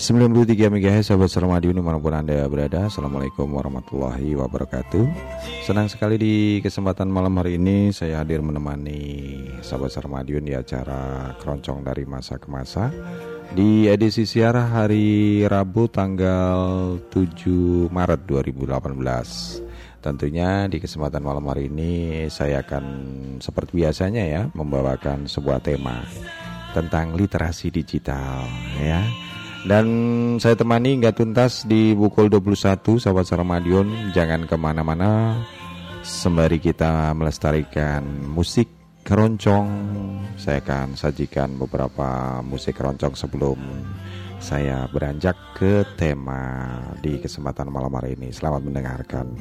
93 MHz sahabat Sermadiun di mana pun anda berada. Assalamualaikum warahmatullahi wabarakatuh. Senang sekali di kesempatan malam hari ini Saya hadir menemani sahabat Sermadiun di acara Keroncong dari Masa ke Masa. Di edisi siar hari Rabu tanggal 7 Maret 2018 Tentunya di kesempatan malam hari ini saya akan seperti biasanya ya membawakan sebuah tema tentang literasi digital ya dan saya temani nggak tuntas di pukul 21 sahabat Saramadion Jangan ke mana-mana. Sembari kita melestarikan musik keroncong Saya akan sajikan beberapa musik keroncong sebelum saya beranjak ke tema di kesempatan malam hari ini. Selamat mendengarkan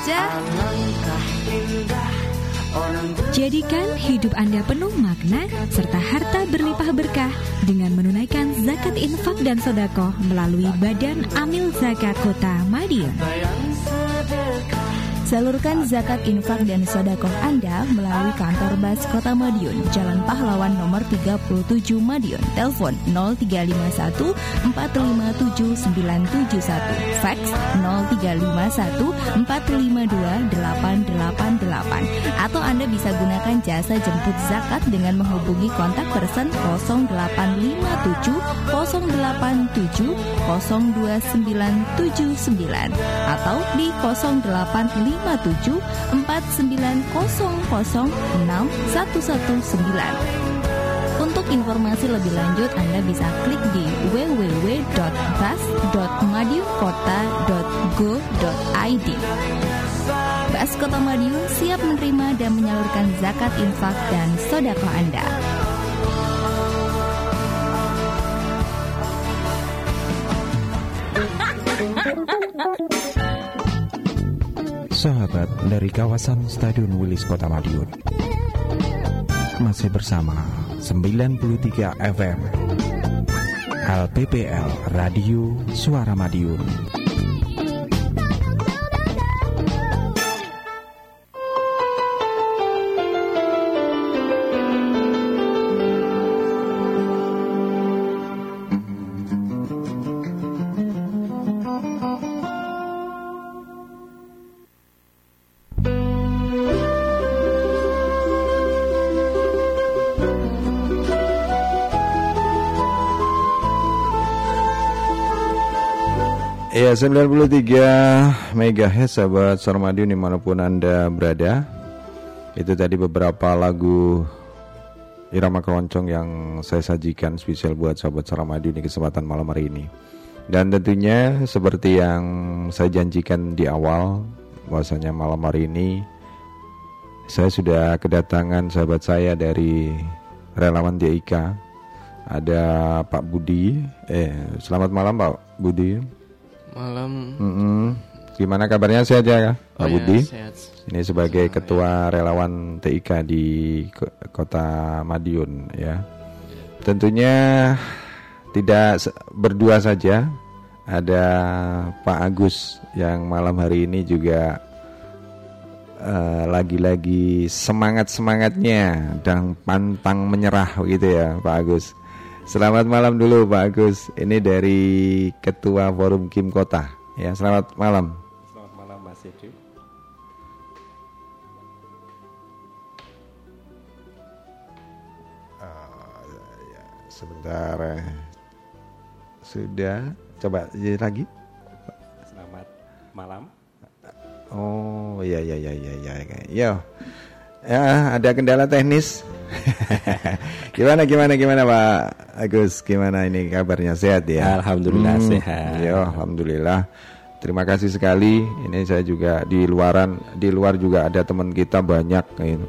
aja. Jadikan hidup Anda penuh makna serta harta berlimpah berkah dengan menunaikan zakat infak dan sodako melalui Badan Amil Zakat Kota Madiun. Salurkan zakat infak dan sodakoh Anda melalui kantor Bas Kota Madiun, Jalan Pahlawan nomor 37 Madiun. Telepon 0351 457971, fax 0351 452 888 atau Anda bisa gunakan jasa jemput zakat dengan menghubungi kontak person 0857 087 02979 atau di 085 untuk informasi lebih lanjut Anda bisa klik di www.bas.madiunkota.go.id Bas Kota Madiun siap menerima dan menyalurkan zakat infak dan sodako Anda. Sahabat dari kawasan Stadion Wilis Kota Madiun Masih bersama 93 FM LPPL Radio Suara Madiun Ya 93 MHz sahabat Sarmadiun di mana pun anda berada Itu tadi beberapa lagu Irama keroncong yang saya sajikan spesial buat sahabat Sarmadiun di kesempatan malam hari ini Dan tentunya seperti yang saya janjikan di awal bahwasanya malam hari ini saya sudah kedatangan sahabat saya dari relawan DIK. Ada Pak Budi. Eh, selamat malam Pak Budi. Malam. Mm -mm. Gimana kabarnya sehat ya Pak Oh ya, Budi? sehat. Ini sebagai ketua relawan TIK di Ko- Kota Madiun ya. Tentunya tidak berdua saja. Ada Pak Agus yang malam hari ini juga eh, lagi-lagi semangat-semangatnya dan pantang menyerah gitu ya Pak Agus. Selamat malam dulu Pak Agus. Ini dari Ketua Forum Kim Kota. Ya, selamat malam. Selamat malam Mas Edu. Sebentar. eh. Sudah. Coba jadi lagi. Selamat malam. Oh, iya iya iya iya iya. Yo. Ya, ada kendala teknis. gimana gimana gimana Pak Agus? Gimana ini kabarnya sehat ya? Alhamdulillah sehat. Yo, alhamdulillah. Terima kasih sekali. Ini saya juga di luaran, di luar juga ada teman kita banyak gitu.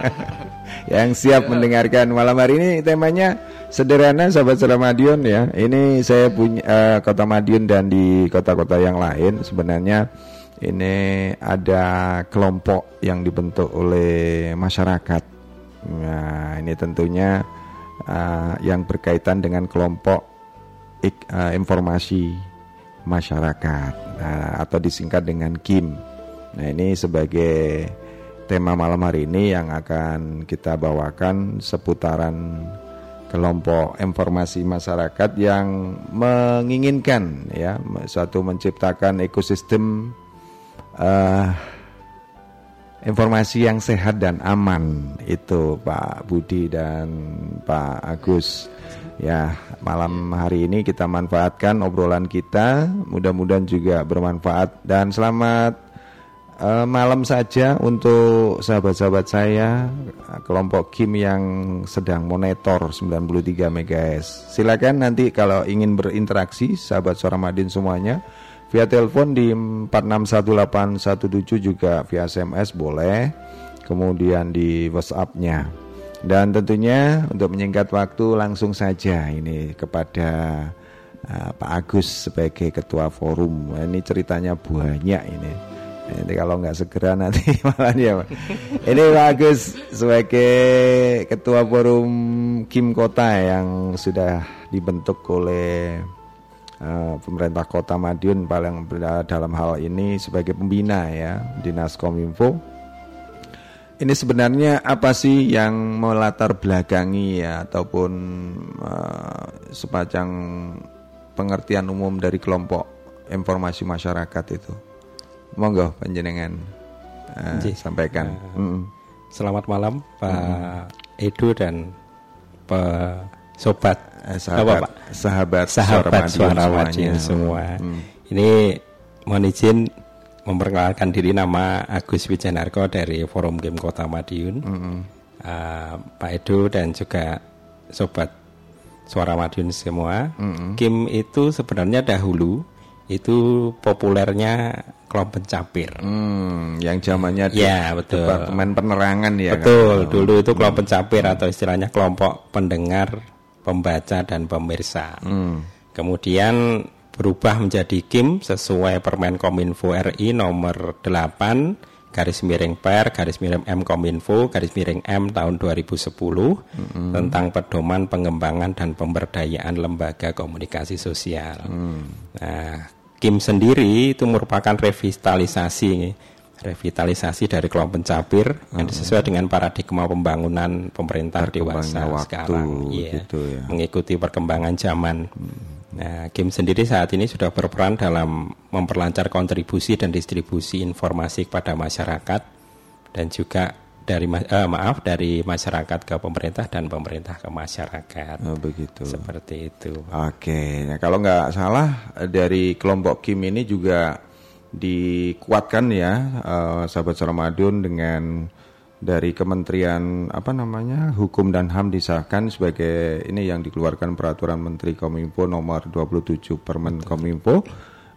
yang siap mendengarkan malam hari ini temanya sederhana sahabat sahabat Madiun ya. Ini saya punya eh, kota Madiun dan di kota-kota yang lain sebenarnya ini ada kelompok yang dibentuk oleh masyarakat. Nah, ini tentunya eh, yang berkaitan dengan kelompok ik- eh, informasi masyarakat nah, atau disingkat dengan KIM. Nah, ini sebagai tema malam hari ini yang akan kita bawakan seputaran kelompok informasi masyarakat yang menginginkan ya suatu menciptakan ekosistem eh, informasi yang sehat dan aman itu Pak Budi dan Pak Agus. Ya, malam hari ini kita manfaatkan obrolan kita, mudah-mudahan juga bermanfaat dan selamat eh, malam saja untuk sahabat-sahabat saya kelompok Kim yang sedang monitor 93 MHz. Silakan nanti kalau ingin berinteraksi sahabat suara Madin semuanya via telepon di 461817 juga via SMS boleh. Kemudian di WhatsApp-nya. Dan tentunya untuk menyingkat waktu langsung saja ini kepada uh, Pak Agus sebagai ketua forum. Ini ceritanya banyak ini. Nanti kalau nggak segera nanti malah ya. Ini Pak Agus sebagai ketua forum Kim Kota yang sudah dibentuk oleh pemerintah Kota Madiun paling dalam hal ini sebagai pembina ya Dinas Kominfo. Ini sebenarnya apa sih yang melatar belakangi ya ataupun uh, sepacang pengertian umum dari kelompok informasi masyarakat itu? Monggo panjenengan uh, sampaikan. Mm. Selamat malam Pak Edu dan Pak Sobat Eh, sahabat, Apa, Pak? sahabat, sahabat suara semuanya. Madiun semua. Hmm. Ini mohon izin memperkenalkan diri nama Agus Wijanarko dari Forum Game Kota Madiun. Hmm. Uh, Pak Edo dan juga sobat Suara Madiun semua. Game itu sebenarnya dahulu itu populernya kelompok pencapir. Hmm, yang zamannya di Ya, betul. Departemen Penerangan ya kan? Betul, dulu itu kelompok pencapir atau istilahnya kelompok pendengar, pembaca dan pemirsa. Hmm. Kemudian berubah menjadi KIM sesuai Permen Kominfo RI nomor 8 garis miring per garis miring M Kominfo garis miring M tahun 2010 tentang pedoman pengembangan dan pemberdayaan lembaga komunikasi sosial. Nah, KIM sendiri itu merupakan revitalisasi revitalisasi dari kelompok pencapir yang sesuai dengan paradigma pembangunan pemerintah dewasa waktu, sekarang. Iya, gitu ya. mengikuti perkembangan zaman. Nah, Kim sendiri saat ini sudah berperan dalam memperlancar kontribusi dan distribusi informasi kepada masyarakat dan juga dari ma- eh, maaf dari masyarakat ke pemerintah dan pemerintah ke masyarakat. Oh, begitu. Seperti itu. Oke, nah kalau nggak salah eh, dari kelompok Kim ini juga dikuatkan ya eh, sahabat Ramadan dengan dari Kementerian apa namanya Hukum dan HAM disahkan sebagai ini yang dikeluarkan peraturan Menteri Kominfo nomor 27 Permen Kominfo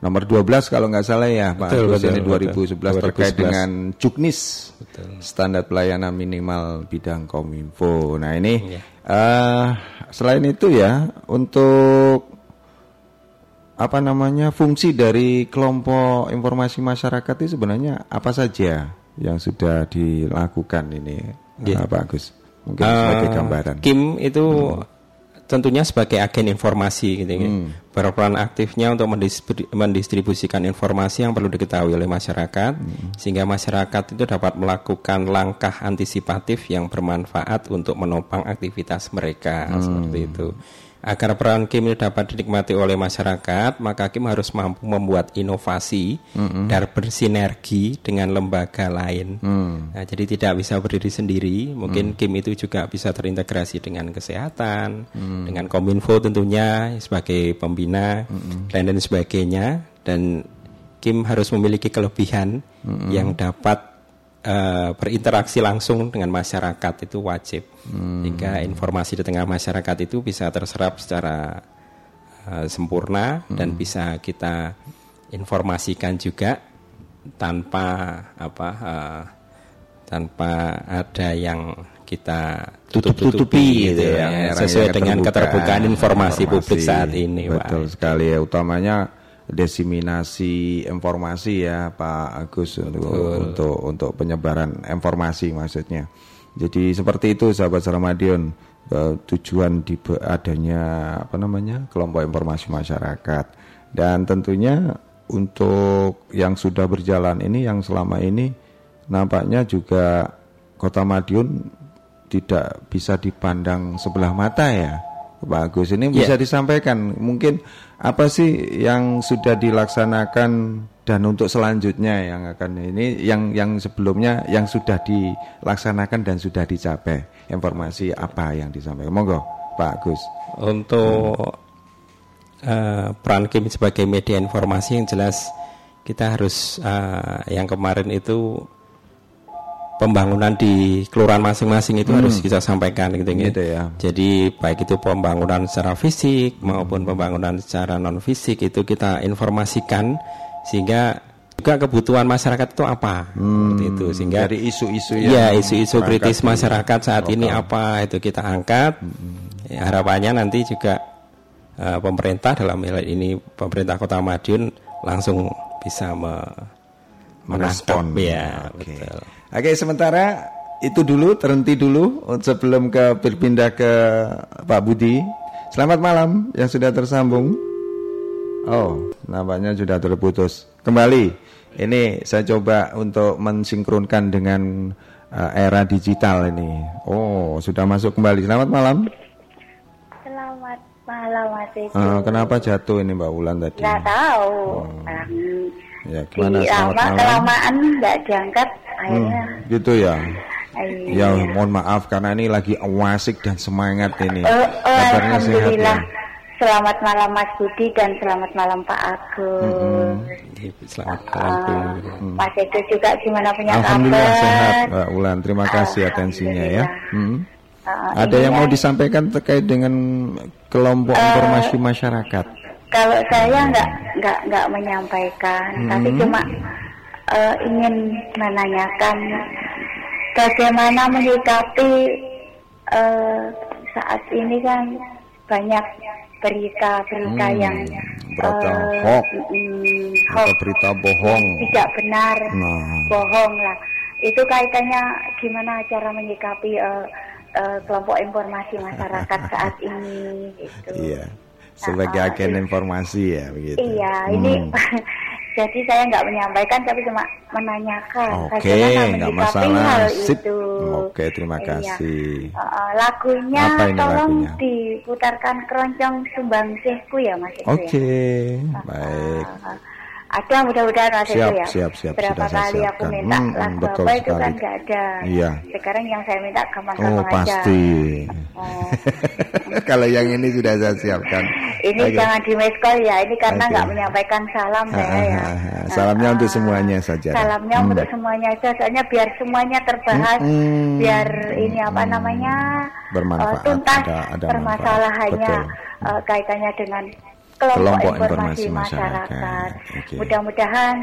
nomor 12 kalau nggak salah ya Pak Betul, Agus betul, ini 2011 betul. terkait 2011. dengan Juknis standar pelayanan minimal bidang kominfo. Nah ini Iya. eh, selain itu ya untuk apa namanya fungsi dari kelompok informasi masyarakat itu sebenarnya apa saja yang sudah dilakukan ini eh, Pak Agus? Mungkin sebagai Eh, gambaran. Kim itu tentunya sebagai agen informasi gitu ya. Hmm. Berperan aktifnya untuk mendistribusikan informasi yang perlu diketahui oleh masyarakat Hmm. sehingga masyarakat itu dapat melakukan langkah antisipatif yang bermanfaat untuk menopang aktivitas mereka Hmm. seperti itu. Agar peran Kim ini dapat dinikmati oleh masyarakat, maka Kim harus mampu membuat inovasi Hmm. dan bersinergi dengan lembaga lain. Nah, jadi tidak bisa berdiri sendiri. Mungkin Kim itu juga bisa terintegrasi dengan kesehatan, dengan Kominfo tentunya sebagai pembina dan lain sebagainya. Dan Kim harus memiliki kelebihan yang dapat eh, berinteraksi langsung dengan masyarakat itu wajib. Sehingga informasi di tengah masyarakat itu bisa terserap secara eh, sempurna dan bisa kita informasikan juga tanpa apa eh, tanpa ada yang kita tutup-tutupi gitu ya, era-era sesuai dengan keterbukaan keterbukaan informasi, publik informasi. saat ini Pak. Betul sekali ya, utamanya desiminasi informasi ya Pak Agus untuk untuk untuk penyebaran informasi maksudnya. Jadi seperti itu sahabat Ramadion eh, tujuan di adanya apa namanya kelompok informasi masyarakat. Dan tentunya untuk yang sudah berjalan ini yang selama ini nampaknya juga Kota Madiun tidak bisa dipandang sebelah mata ya Pak Agus ini Ya. bisa disampaikan. Mungkin apa sih yang sudah dilaksanakan dan untuk selanjutnya yang akan ini yang yang sebelumnya yang sudah dilaksanakan dan sudah dicapai? Informasi apa yang disampaikan? Monggo Pak Agus. Untuk eh, peran Kim sebagai media informasi yang jelas kita harus eh, yang kemarin itu pembangunan di kelurahan masing-masing itu harus kita sampaikan gitu, Gitu ya. Jadi baik itu pembangunan secara fisik maupun pembangunan secara non fisik itu kita informasikan sehingga juga kebutuhan masyarakat itu apa seperti itu sehingga dari isu-isu yang isu-isu kritis masyarakat saat ini lokal. apa itu kita angkat. Ya, harapannya nanti juga eh, pemerintah dalam hal ini pemerintah Kota Madiun langsung bisa me- menangkap merespon ya, Oke. betul. Oke, sementara itu dulu terhenti dulu sebelum ke berpindah ke Pak Budi. Selamat malam yang sudah tersambung. Oh, nampaknya sudah terputus. Kembali. Ini saya coba untuk mensinkronkan dengan uh, era digital ini. Oh, sudah masuk kembali. Selamat malam. Selamat malam Mas. Uh, kenapa jatuh ini Mbak Wulan tadi? Nggak tahu. Oh. Um, Ya, gimana? di Selamat lama malam. kelamaan nggak diangkat Hmm, akhirnya. gitu ya. iya. Ya, mohon maaf karena ini lagi wasik dan semangat ini. Eh, eh, Kabarnya sehat ya. Alhamdulillah. Selamat malam Mas Budi dan selamat malam Pak Agus. Selamat Ah, malam. Bu. Mas Edo juga gimana punya Alhamdulillah kabar? sehat Mbak Wulan. Terima kasih atensinya ya. Hmm. Ah, Ada yang mau ya, disampaikan terkait dengan kelompok informasi masyarakat? Kalau saya nggak nggak nggak menyampaikan, tapi Hmm. cuma eh, ingin menanyakan bagaimana menyikapi eh, saat ini kan banyak berita-berita Hmm, yang berita eh, hoax. mm, hoax, berita bohong? tidak benar, Nah. bohong lah. Itu kaitannya gimana cara menyikapi eh, eh, kelompok informasi masyarakat saat ini? Gitu. Iya. Sebagai Ah, agen informasi ya begitu. Iya, ini Hmm. jadi saya nggak menyampaikan tapi cuma menanyakan Oke, bagaimana nggak masalah. hal Sip. itu. Oke, terima Iya. kasih. Uh, lagunya Apa ini tolong lagunya? diputarkan keroncong sumbangsihku ya Mas Eko Oke, ya. baik. Uh, ada mudah-mudahan Mas Siap, ya. siap, siap. Berapa Sudah kali aku minta Hmm, lagu betul apa itu sekali. kan nggak ada. Iya. Sekarang yang saya minta Oh, gampang-gampang aja. pasti. Oh. Kalau yang ini sudah saya siapkan. Ini Oke. jangan di call ya, ini karena nggak menyampaikan salam Ah, saya ya. Salamnya Ah, untuk semuanya saja. Salamnya Hmm. untuk semuanya saja, soalnya biar semuanya terbahas, Hmm. biar ini apa namanya Bermanfaat, eh, tuntas ada- ada permasalahannya eh, kaitannya dengan kelompok, Kelompok informasi, informasi masyarakat. masyarakat. Oke. Mudah-mudahan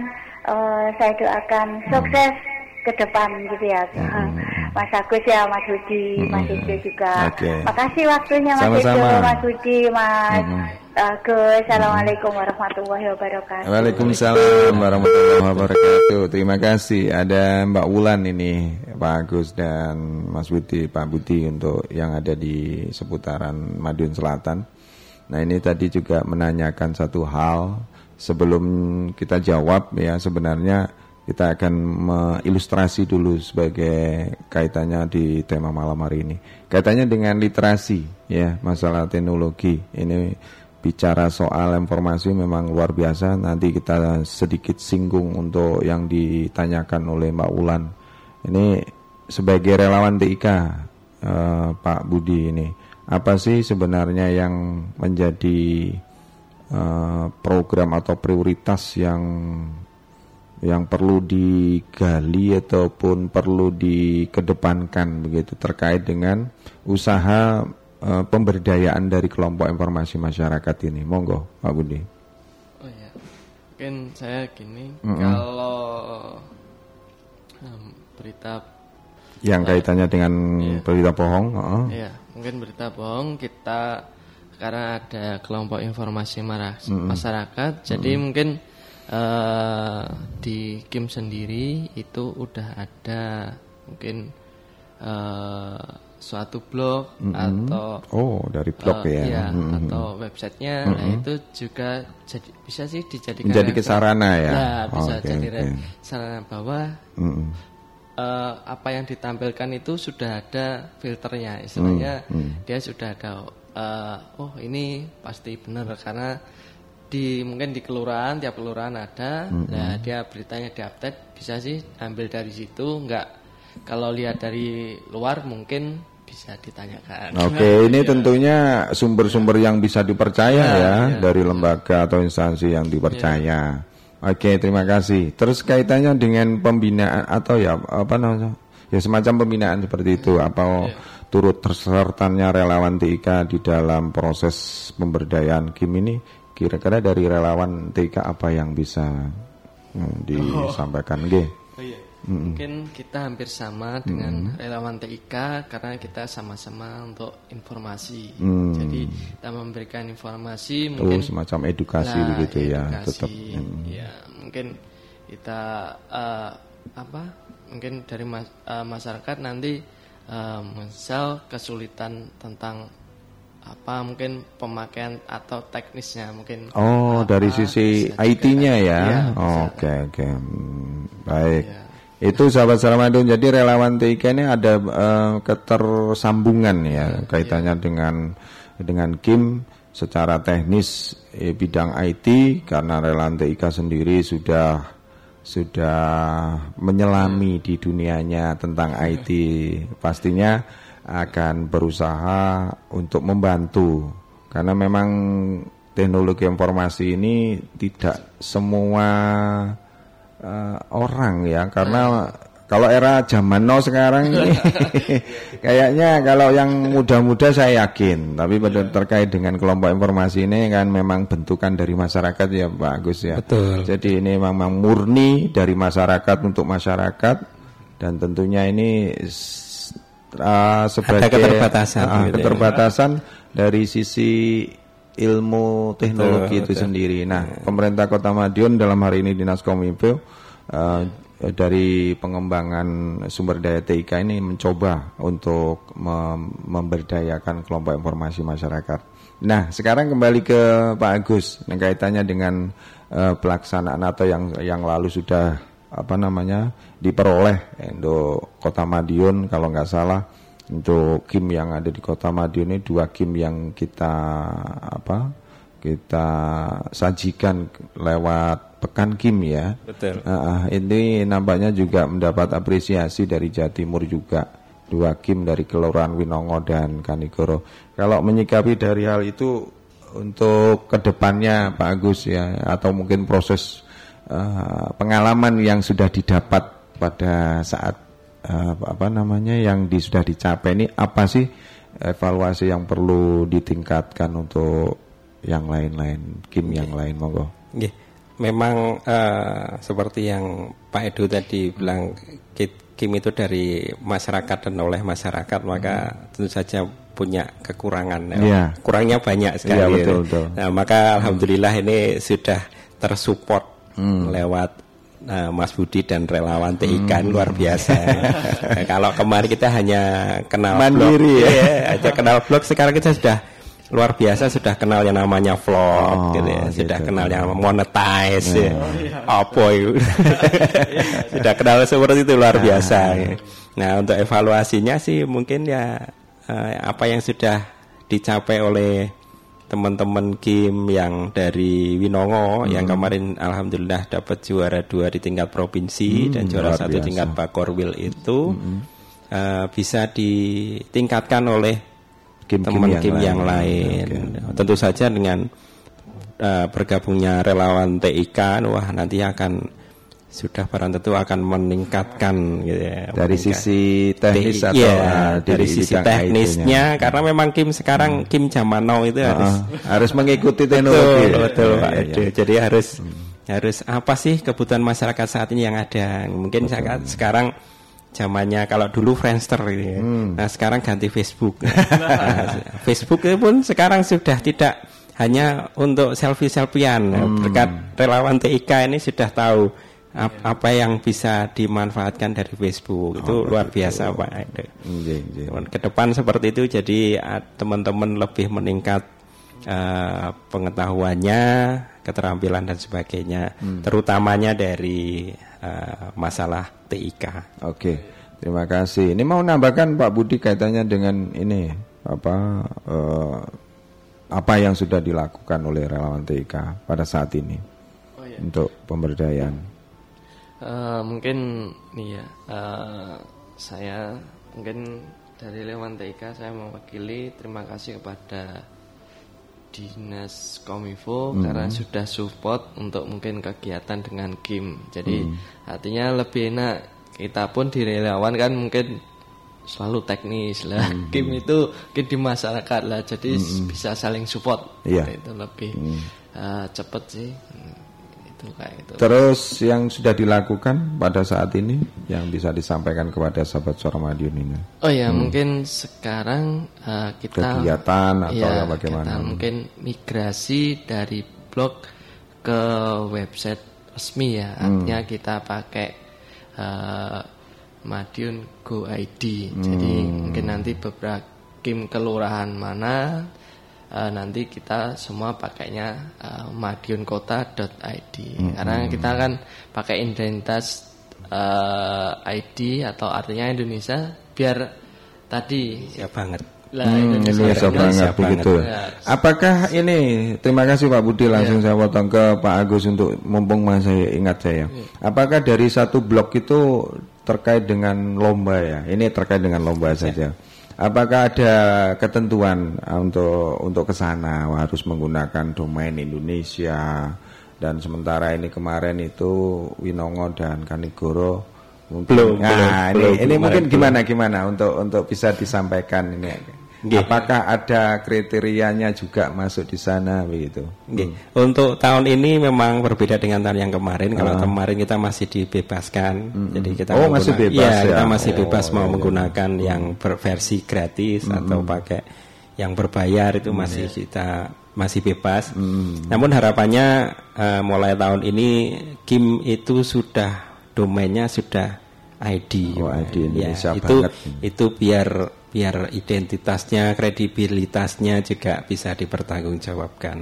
eh, saya doakan sukses ke depan gitu ya. Hmm. Mas Agus ya, Mas Budi, Mas Hmm. Ijo juga. Oke. Makasih waktunya Mas Sama-sama. Ijo, Mas Budi, Mas Hmm. Agus. Assalamualaikum warahmatullahi wabarakatuh. Waalaikumsalam warahmatullahi wabarakatuh. Terima kasih. Ada Mbak Wulan ini, Pak Agus dan Mas Budi, Pak Budi untuk yang ada di seputaran Madiun Selatan. Nah ini tadi juga menanyakan satu hal sebelum kita jawab ya sebenarnya kita akan mengilustrasi dulu sebagai kaitannya di tema malam hari ini. Kaitannya dengan literasi ya masalah teknologi ini bicara soal informasi memang luar biasa. Nanti kita sedikit singgung untuk yang ditanyakan oleh Mbak Ulan. Ini sebagai relawan TIK eh, Pak Budi ini apa sih sebenarnya yang menjadi eh, program atau prioritas yang yang perlu digali ataupun perlu dikedepankan begitu terkait dengan usaha eh, pemberdayaan dari kelompok informasi masyarakat ini. Monggo, Pak Budi. Oh ya, mungkin saya gini, Mm-mm. kalau em, berita, Yang kaitannya dengan Iya. berita bohong, mungkin berita bohong kita karena ada kelompok informasi marah masyarakat, jadi mungkin eh, di Kim sendiri itu udah ada mungkin eh, suatu blog atau Oh, dari blog eh, ya. iya, Mm-mm. atau websitenya nah itu juga jadi bisa sih dijadikan refer- kesarana ya? Ya, bisa Oke, jadi oke. re- sarana bahwa Mm-mm. Eh, apa yang ditampilkan itu sudah ada filternya. Istilahnya Hmm, dia sudah ada eh, oh ini pasti benar karena di mungkin di kelurahan tiap kelurahan ada. Hmm, nah dia beritanya diupdate bisa sih ambil dari situ. Nggak kalau lihat dari luar mungkin bisa ditanyakan. Oke, ini tentunya sumber-sumber yang bisa dipercaya Ya, ya, ya. dari lembaga atau instansi yang dipercaya. Oke, terima kasih. Terus kaitannya dengan pembinaan atau ya apa namanya? Ya semacam pembinaan seperti itu apa turut tersertanya relawan TIK di dalam proses pemberdayaan Kim ini kira-kira dari relawan TIK apa yang bisa hmm, disampaikan Nggih. Oh iya. Mungkin kita hampir sama dengan relawan TIK karena kita sama-sama untuk informasi. Hmm. Jadi kita memberikan informasi Oh, mungkin semacam edukasi Nah, begitu ya, edukasi. tetap. Hmm. Ya, mungkin kita eh, apa? Mungkin dari mas- eh, masyarakat nanti eh, misal kesulitan tentang apa mungkin pemakaian atau teknisnya mungkin Oh, apa, dari sisi IT-nya ya. Iya. Oke, oke. Hmm, baik. Iya. Itu sahabat Salamadun. Jadi relawan TIK ini ada eh, ketersambungan ya kaitannya dengan dengan Kim secara teknis eh, bidang IT karena relawan TIK sendiri sudah sudah menyelami di dunianya tentang IT. Pastinya akan berusaha untuk membantu karena memang teknologi informasi ini tidak semua eh, orang ya karena kalau era zaman now sekarang ini kayaknya kalau yang muda-muda saya yakin tapi pada terkait dengan kelompok informasi ini kan memang bentukan dari masyarakat ya Pak Agus ya. Betul. jadi ini memang murni dari masyarakat untuk masyarakat dan tentunya ini uh, sebagai keterbatasan uh, keterbatasan dari sisi ilmu teknologi Betul, itu sendiri. Nah, pemerintah Kota Madiun dalam hari ini Dinas Kominfo uh, dari pengembangan sumber daya TIK ini mencoba untuk mem- memberdayakan kelompok informasi masyarakat. Nah, sekarang kembali ke Pak Agus yang kaitannya dengan eh, pelaksanaan atau yang yang lalu sudah apa namanya diperoleh untuk Kota Madiun kalau nggak salah untuk Kim yang ada di Kota Madiun ini dua Kim yang kita apa kita sajikan lewat Pekan Kim ya. Betul. Ah, ini nampaknya juga mendapat apresiasi dari Jawa Timur juga dua Kim dari Kelurahan Winongo dan Kanigoro. Kalau menyikapi dari hal itu untuk ke depannya Pak Agus ya atau mungkin proses eh, pengalaman yang sudah didapat pada saat eh, apa namanya yang di, sudah dicapai ini apa sih evaluasi yang perlu ditingkatkan untuk yang lain-lain, game yang lain monggo. Nggih. Memang eh, seperti yang Pak Edo tadi bilang Ki- Kim itu dari masyarakat dan oleh masyarakat maka tentu saja punya kekurangan. Iya. Kurangnya banyak sekali. Iya, betul, betul. Nah, maka alhamdulillah ini sudah tersupport Hmm. lewat eh, Mas Budi dan relawan TIK Hmm. luar biasa. Nah, kalau kemarin kita hanya kenal Mandiri blog, ya. iya, aja kenal blog sekarang kita sudah luar biasa sudah kenal yang namanya Oh, vlog gitu ya. Sudah gitu. kenal yang monetize ya. Apa itu? sudah kenal seperti itu luar biasa. ya. Nah, untuk evaluasinya sih mungkin ya eh, apa yang sudah dicapai oleh teman-teman Kim yang dari Winongo yang kemarin alhamdulillah dapat juara dua di tingkat provinsi dan juara satu biasa. tingkat Bakorwil itu eh, bisa ditingkatkan oleh Game-game teman yang Kim lain. yang lain. Tentu saja dengan eh, bergabungnya relawan TIK, wah nanti akan sudah barang tentu akan meningkatkan gitu ya. Dari meningkat- sisi teknis Te- atau iya, ah, dari sisi teknisnya karena memang Kim sekarang Kim zaman now itu harus Ah, harus mengikuti teknologi. betul, betul Pak iya, Edo. iya. Jadi harus harus apa sih kebutuhan masyarakat saat ini yang ada? Mungkin saat sekarang zamannya kalau dulu Friendster gitu ya. Hmm. Nah, sekarang ganti Facebook. Nah, Facebook itu pun sekarang sudah tidak hanya untuk selfie-selfian. Hmm. Berkat relawan TIK ini sudah tahu ap- apa yang bisa dimanfaatkan dari Facebook. Itu luar biasa Pak nggih. Cuman Ke depan seperti itu jadi ah, teman-teman lebih meningkat eh, pengetahuannya, keterampilan dan sebagainya, terutamanya dari eh, masalah TIK. Oke, terima kasih. Ini mau nambahkan Pak Budi kaitannya dengan ini apa eh, apa yang sudah dilakukan oleh relawan TIK pada saat ini Oh iya. untuk pemberdayaan. Eh, mungkin nih ya eh, saya mungkin dari Lewan TIK saya mewakili. Terima kasih kepada dinas kominfo karena sudah support untuk mungkin kegiatan dengan Kim jadi artinya lebih enak kita pun di relawan kan mungkin selalu teknis lah. Kim itu mungkin di masyarakat lah jadi bisa saling support. Iya. itu lebih eh, cepet sih Hmm, itu kayak itu Terus yang sudah dilakukan pada saat ini yang bisa disampaikan kepada sahabat suara Madiun ini. Oh ya, mungkin sekarang uh, kita Kegiatan atau ya, bagaimana? kita mungkin migrasi dari blog ke website resmi ya. Hmm. Artinya kita pakai uh, Madiun Go ID. Jadi Hmm. mungkin nanti beberapa kim kelurahan mana uh, nanti kita semua pakainya uh, madiunkota.id. Hmm. Karena kita kan pakai identitas eh, ID atau artinya Indonesia biar tadi Ya banget. lah Hmm, Indonesia banget begitu. Ya. Apakah ini terima kasih Pak Budi langsung saya potong ke Pak Agus untuk mumpung masih ingat saya. Apakah dari satu blok itu terkait dengan lomba ya? Ini terkait dengan lomba saja. Apakah ada ketentuan uh, untuk untuk ke sana? Harus menggunakan domain Indonesia. Dan sementara ini kemarin itu Winongo dan Kanigoro mungkin Belum, Nah, ini, belum, belum, ini mungkin belum. gimana gimana? Untuk untuk bisa disampaikan ini Nggih. apakah ada kriterianya juga masuk di sana begitu Oke. Untuk tahun ini memang berbeda dengan tahun yang kemarin. Kalau kemarin kita masih dibebaskan, jadi kita Oh, masih mengguna- bebas Iya, ya? kita masih Oh, bebas mau iya, iya. menggunakan yang berversi gratis atau pakai yang berbayar itu masih kita masih bebas. Namun harapannya eh, mulai tahun ini Kim itu sudah domainnya sudah ID. Oh, ID Ya, Indonesia itu banget. itu biar biar identitasnya, kredibilitasnya juga bisa dipertanggungjawabkan.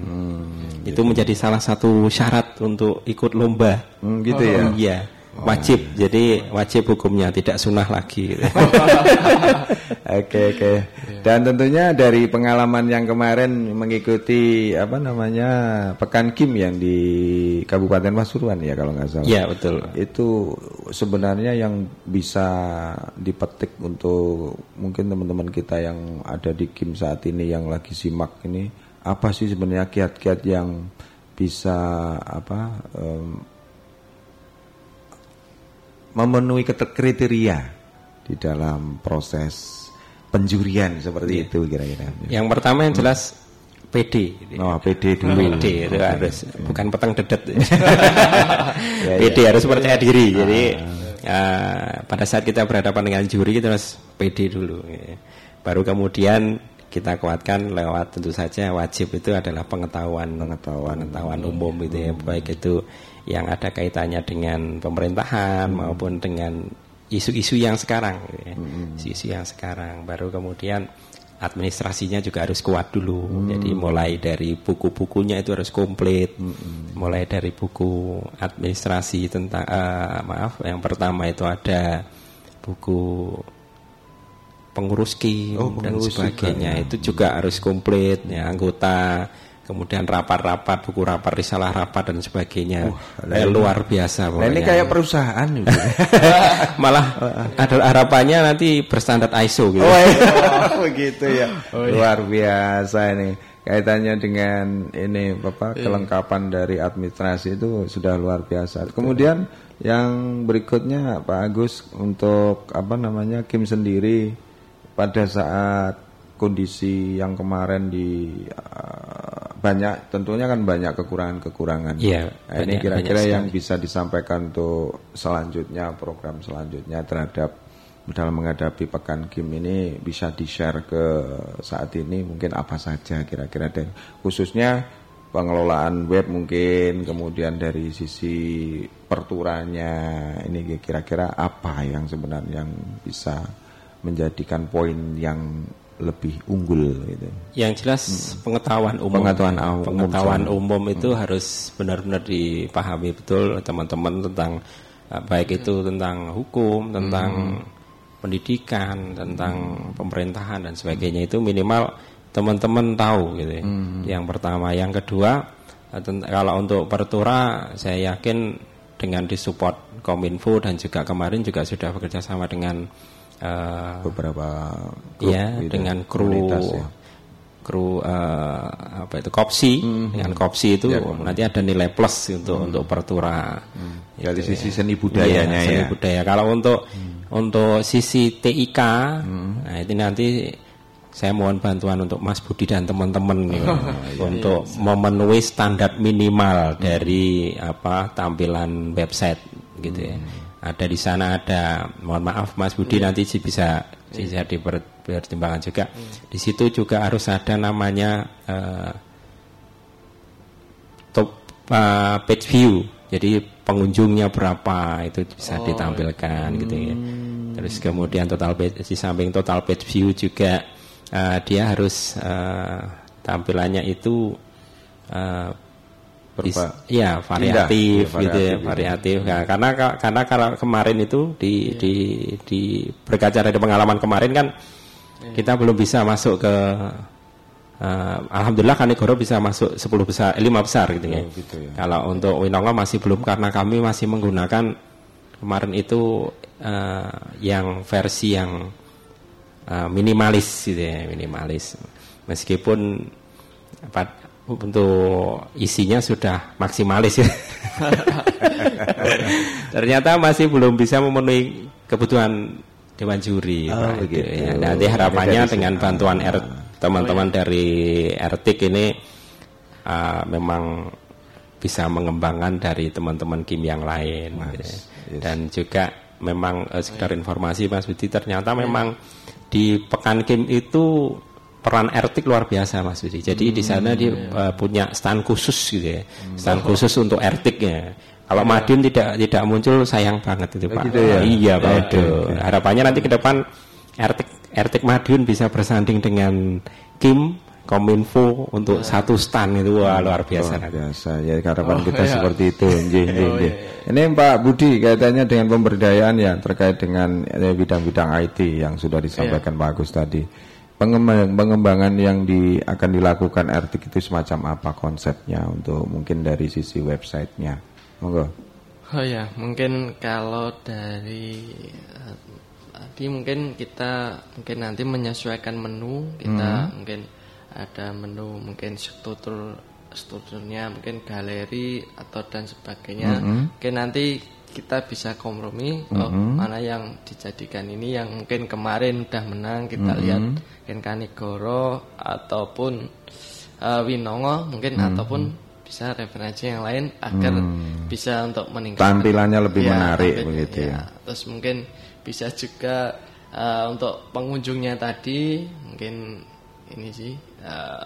itu menjadi salah satu syarat untuk ikut lomba. Hmm, gitu ya? Iya, wajib. Jadi wajib hukumnya tidak sunnah lagi. Oke oke. Dan tentunya dari pengalaman yang kemarin mengikuti apa namanya Pekan Kim yang di Kabupaten Pasuruan ya kalau nggak salah. Iya betul. Itu sebenarnya yang bisa dipetik untuk mungkin teman-teman kita yang ada di Kim saat ini yang lagi simak ini apa sih sebenarnya kiat-kiat yang bisa apa em, memenuhi kriteria di dalam proses penjurian seperti itu kira-kira. Yang pertama yang jelas PD. gitu. Oh, PD dulu. PD itu harus bukan petang dedet. Ya, PD harus percaya diri. Jadi Ah. eh, pada saat kita berhadapan dengan juri kita harus PD dulu. ya. Baru kemudian kita kuatkan lewat tentu saja wajib itu adalah pengetahuan Pengetahuan. pengetahuan umum itu ya baik itu yang ada kaitannya dengan pemerintahan maupun dengan isu-isu yang sekarang gitu ya. isu-isu yang sekarang. Baru kemudian administrasinya juga harus kuat dulu. Jadi mulai dari buku-bukunya itu harus komplit. Mulai dari buku administrasi tentang eh, maaf yang pertama itu ada buku pengurus kim Oh, dan pengurus juga, sebagainya. Ya. itu juga harus komplit ya anggota kemudian rapat-rapat buku rapat risalah rapat dan sebagainya Eh, luar biasa Nah, ini kayak perusahaan gitu. malah ada harapannya nanti berstandar ISO gitu Oh, iya. begitu ya. Luar biasa ini. Kaitannya dengan ini Bapak kelengkapan dari administrasi itu sudah luar biasa. Kemudian yang berikutnya Pak Agus untuk apa namanya Kim sendiri pada saat kondisi yang kemarin di uh, banyak tentunya kan banyak kekurangan-kekurangan. Iya, Nah, ini kira-kira yang bisa disampaikan untuk selanjutnya program selanjutnya terhadap dalam menghadapi pekan Kim ini bisa di-share ke saat ini mungkin apa saja kira-kira dan khususnya pengelolaan web mungkin kemudian dari sisi perturanya ini kira-kira apa yang sebenarnya yang bisa menjadikan poin yang lebih unggul gitu. Yang jelas pengetahuan umum. Pengetahuan umum Pengetahuan umum itu harus benar-benar dipahami betul teman-teman tentang eh, baik itu tentang hukum, tentang pendidikan, tentang pemerintahan dan sebagainya itu minimal teman-teman tahu gitu. ya. Yang pertama, yang kedua eh, kalau untuk pertura saya yakin dengan disupport Kominfo dan juga kemarin juga sudah bekerja sama dengan eh, beberapa grup Iya, gitu, dengan kru ya. kru eh, apa itu kopsi. Dengan kopsi itu nanti ada nilai plus untuk untuk pertura. Dari sisi seni budayanya Iya, seni ya. budaya. Kalau untuk untuk sisi TIK nah itu nanti saya mohon bantuan untuk Mas Budi dan teman-teman nih, untuk memenuhi standar minimal dari apa tampilan website gitu ya. Ada di sana ada mohon maaf Mas Budi nanti sih bisa bisa dipertimbangkan juga. Di situ juga harus ada namanya eh, top uh, page view. Jadi pengunjungnya berapa itu bisa ditampilkan gitu ya. Terus kemudian total page di samping total page view juga uh, dia harus uh, tampilannya itu uh, bis- Berpa- ya variatif Indah, ya, gitu ya, variatif, variatif. Nah, karena karena kalau kemarin itu di di di berkaca dari pengalaman kemarin kan kita belum bisa masuk ke eh, alhamdulillah Kanigoro bisa masuk 10 besar, eh, 5 besar gitu ya. gitu ya. Kalau untuk Winongo masih belum karena kami masih menggunakan kemarin itu eh, yang versi yang eh, minimalis gitu ya, minimalis. Meskipun apa, untuk isinya sudah maksimalis ya. Ternyata masih belum bisa memenuhi kebutuhan dewan juri. Oh, Pak. begitu. Ya, nanti harapannya dengan bantuan R teman-teman dari RTIK ini uh, memang bisa mengembangkan dari teman-teman Kim yang lain. gitu ya. Dan juga memang uh, sekedar informasi Mas Budi ternyata memang di Pekan Kim itu peran RTIK luar biasa Mas Budi. Jadi di sana dia uh, punya stand khusus gitu ya. Stand khusus untuk RTIK ya. Kalau Madiun tidak tidak muncul sayang banget itu Pak. gitu ya? Iya Pak. Waduh. oke. Harapannya nanti ke depan RTIK RTIK Madiun bisa bersanding dengan Kim Kominfo untuk satu stand itu wah luar biasa Luar biasa ya harapan kita seperti itu nggih, nggih, nggih. ini Pak Budi kaitannya dengan pemberdayaan ya terkait dengan eh, bidang-bidang IT yang sudah disampaikan Pak Agus tadi Pengembang- pengembangan yang di, akan dilakukan RTIK itu semacam apa konsepnya untuk mungkin dari sisi websitenya? Monggo. Oh ya, mungkin kalau dari eh, tadi mungkin kita mungkin nanti menyesuaikan menu kita mungkin ada menu mungkin struktur strukturnya mungkin galeri atau dan sebagainya. Mungkin nanti kita bisa kompromi oh mana yang dijadikan ini yang mungkin kemarin udah menang kita lihat mungkin Kanigoro ataupun eh, Winongo mungkin Hmm. ataupun bisa referensi yang lain agar bisa untuk meningkatkan Tampilannya lebih Ya, menarik tampil- begitu ya. Terus mungkin bisa juga eh, untuk pengunjungnya tadi mungkin ini sih eh,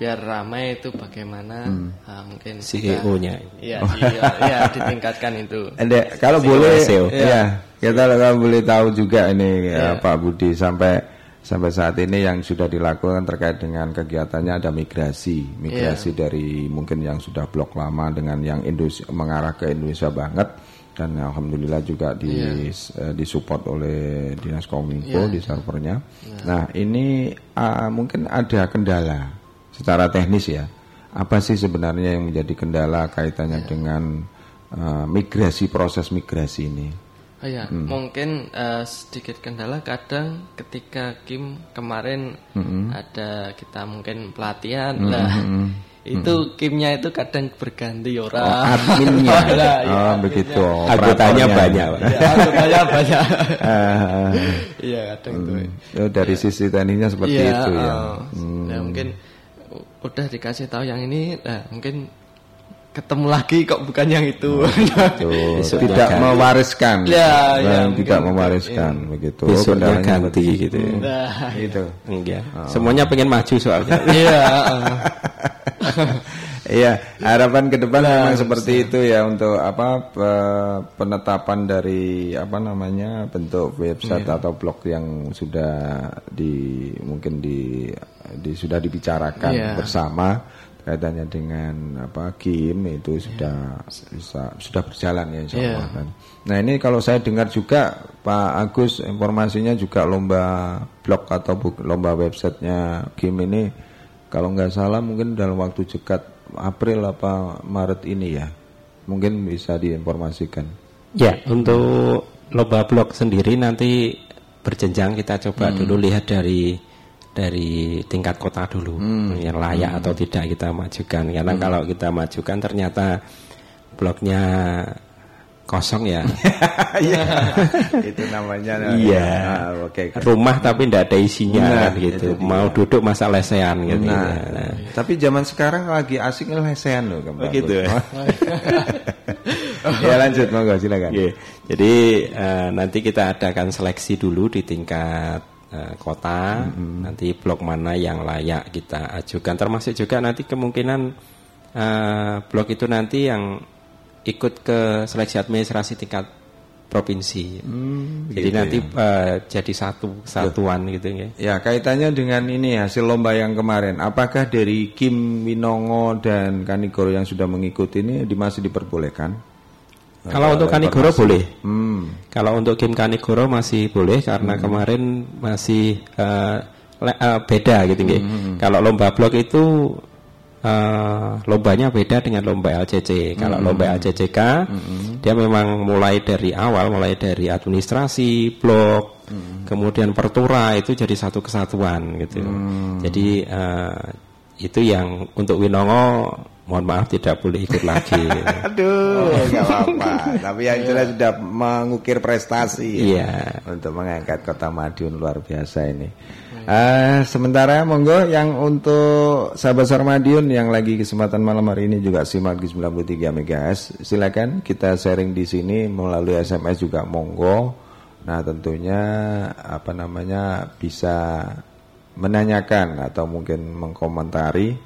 biar ramai itu bagaimana Hmm. eh, mungkin CEO-nya. Iya, iya, iya, ditingkatkan itu. Ada kalau Sing boleh SEO. ya kita kalau boleh tahu juga ini ya, Pak Budi sampai sampai saat ini yang sudah dilakukan terkait dengan kegiatannya ada migrasi, migrasi dari mungkin yang sudah blok lama dengan yang Indonesia mengarah ke Indonesia banget dan alhamdulillah juga di eh, disupport oleh Dinas Kominfo di servernya. Nah, ini ah, mungkin ada kendala secara teknis ya. Apa sih sebenarnya yang menjadi kendala kaitannya dengan eh, migrasi proses migrasi ini? Oh ya, Hmm. mungkin eh, sedikit kendala kadang ketika Kim kemarin Hmm. ada kita mungkin pelatihan lah. Itu Kimnya itu kadang berganti orang. Oh, adminnya. Lah, iya, oh, begitu. Anggotanya operatornya. banyak, Pak. Ya, anggotanya banyak. Ah, Iya, kadang itu. oh, dari sisi teknisnya seperti Iya, itu ya. oh. Nah, mungkin u- udah dikasih tahu yang ini, nah, mungkin ketemu lagi kok bukan yang itu. Besoknya tidak ganti. mewariskan. Ya, ya, Nah, mungkin tidak mungkin, mewariskan begitu. Besoknya Kendalanya ganti gitu ya. nah, Itu. Enggak. Semuanya pengen maju soalnya. iya. Iya, harapan ke depan memang seperti itu ya untuk apa pe- penetapan dari apa namanya bentuk website atau blog yang sudah di mungkin di, di sudah dibicarakan Iya. bersama kaitannya dengan apa game itu sudah bisa sudah berjalan ya insya Allah Iya. kan. Nah ini kalau saya dengar juga Pak Agus informasinya juga lomba blog atau lomba websitenya game ini kalau nggak salah mungkin dalam waktu dekat April apa Maret ini ya? Mungkin bisa diinformasikan. Ya, untuk lomba blog sendiri nanti berjenjang kita coba dulu lihat dari dari tingkat kota dulu. Yang layak atau tidak kita majukan. Karena kalau kita majukan ternyata blognya kosong ya itu namanya. Iya. Ah, Oke. oke. rumah tapi tidak ada isinya Nah, kan gitu dia. mau duduk masa lesehan gitu Nah, Nah, tapi zaman sekarang lagi asik lesehan loh. Pak Begitu Agus. ya? ya lanjut monggo silakan. Oke. Jadi eh, nanti kita adakan seleksi dulu di tingkat eh, kota, nanti blok mana yang layak kita ajukan. Termasuk juga nanti kemungkinan eh, blok itu nanti yang ikut ke seleksi administrasi tingkat provinsi. Jadi nanti eh, jadi satu satuan gitu ya. Ya kaitannya dengan ini hasil lomba yang kemarin. Apakah dari Kim Winongo dan Kanigoro yang sudah mengikuti ini di- masih diperbolehkan? Kalau untuk Kanigoro boleh. Hmm. Kalau untuk game Kanigoro masih boleh karena kemarin masih eh, le- eh, beda gitu nggih. Kalau lomba blok itu eh, lombanya beda dengan lomba LCC. Kalau lomba LCCK dia memang mulai dari awal, mulai dari administrasi blok, kemudian pertura itu jadi satu kesatuan gitu. Jadi eh, itu yang untuk Winongo mohon maaf tidak boleh ikut lagi. Aduh, nggak apa-apa. Tapi yang jelas sudah mengukir prestasi. Iya. Untuk mengangkat kota Madiun luar biasa ini. Eh, sementara monggo yang untuk sahabat Sar Madiun yang lagi kesempatan malam hari ini juga simak di 93 MHz. Silakan kita sharing di sini melalui SMS juga monggo. Nah, tentunya apa namanya bisa menanyakan atau mungkin mengkomentari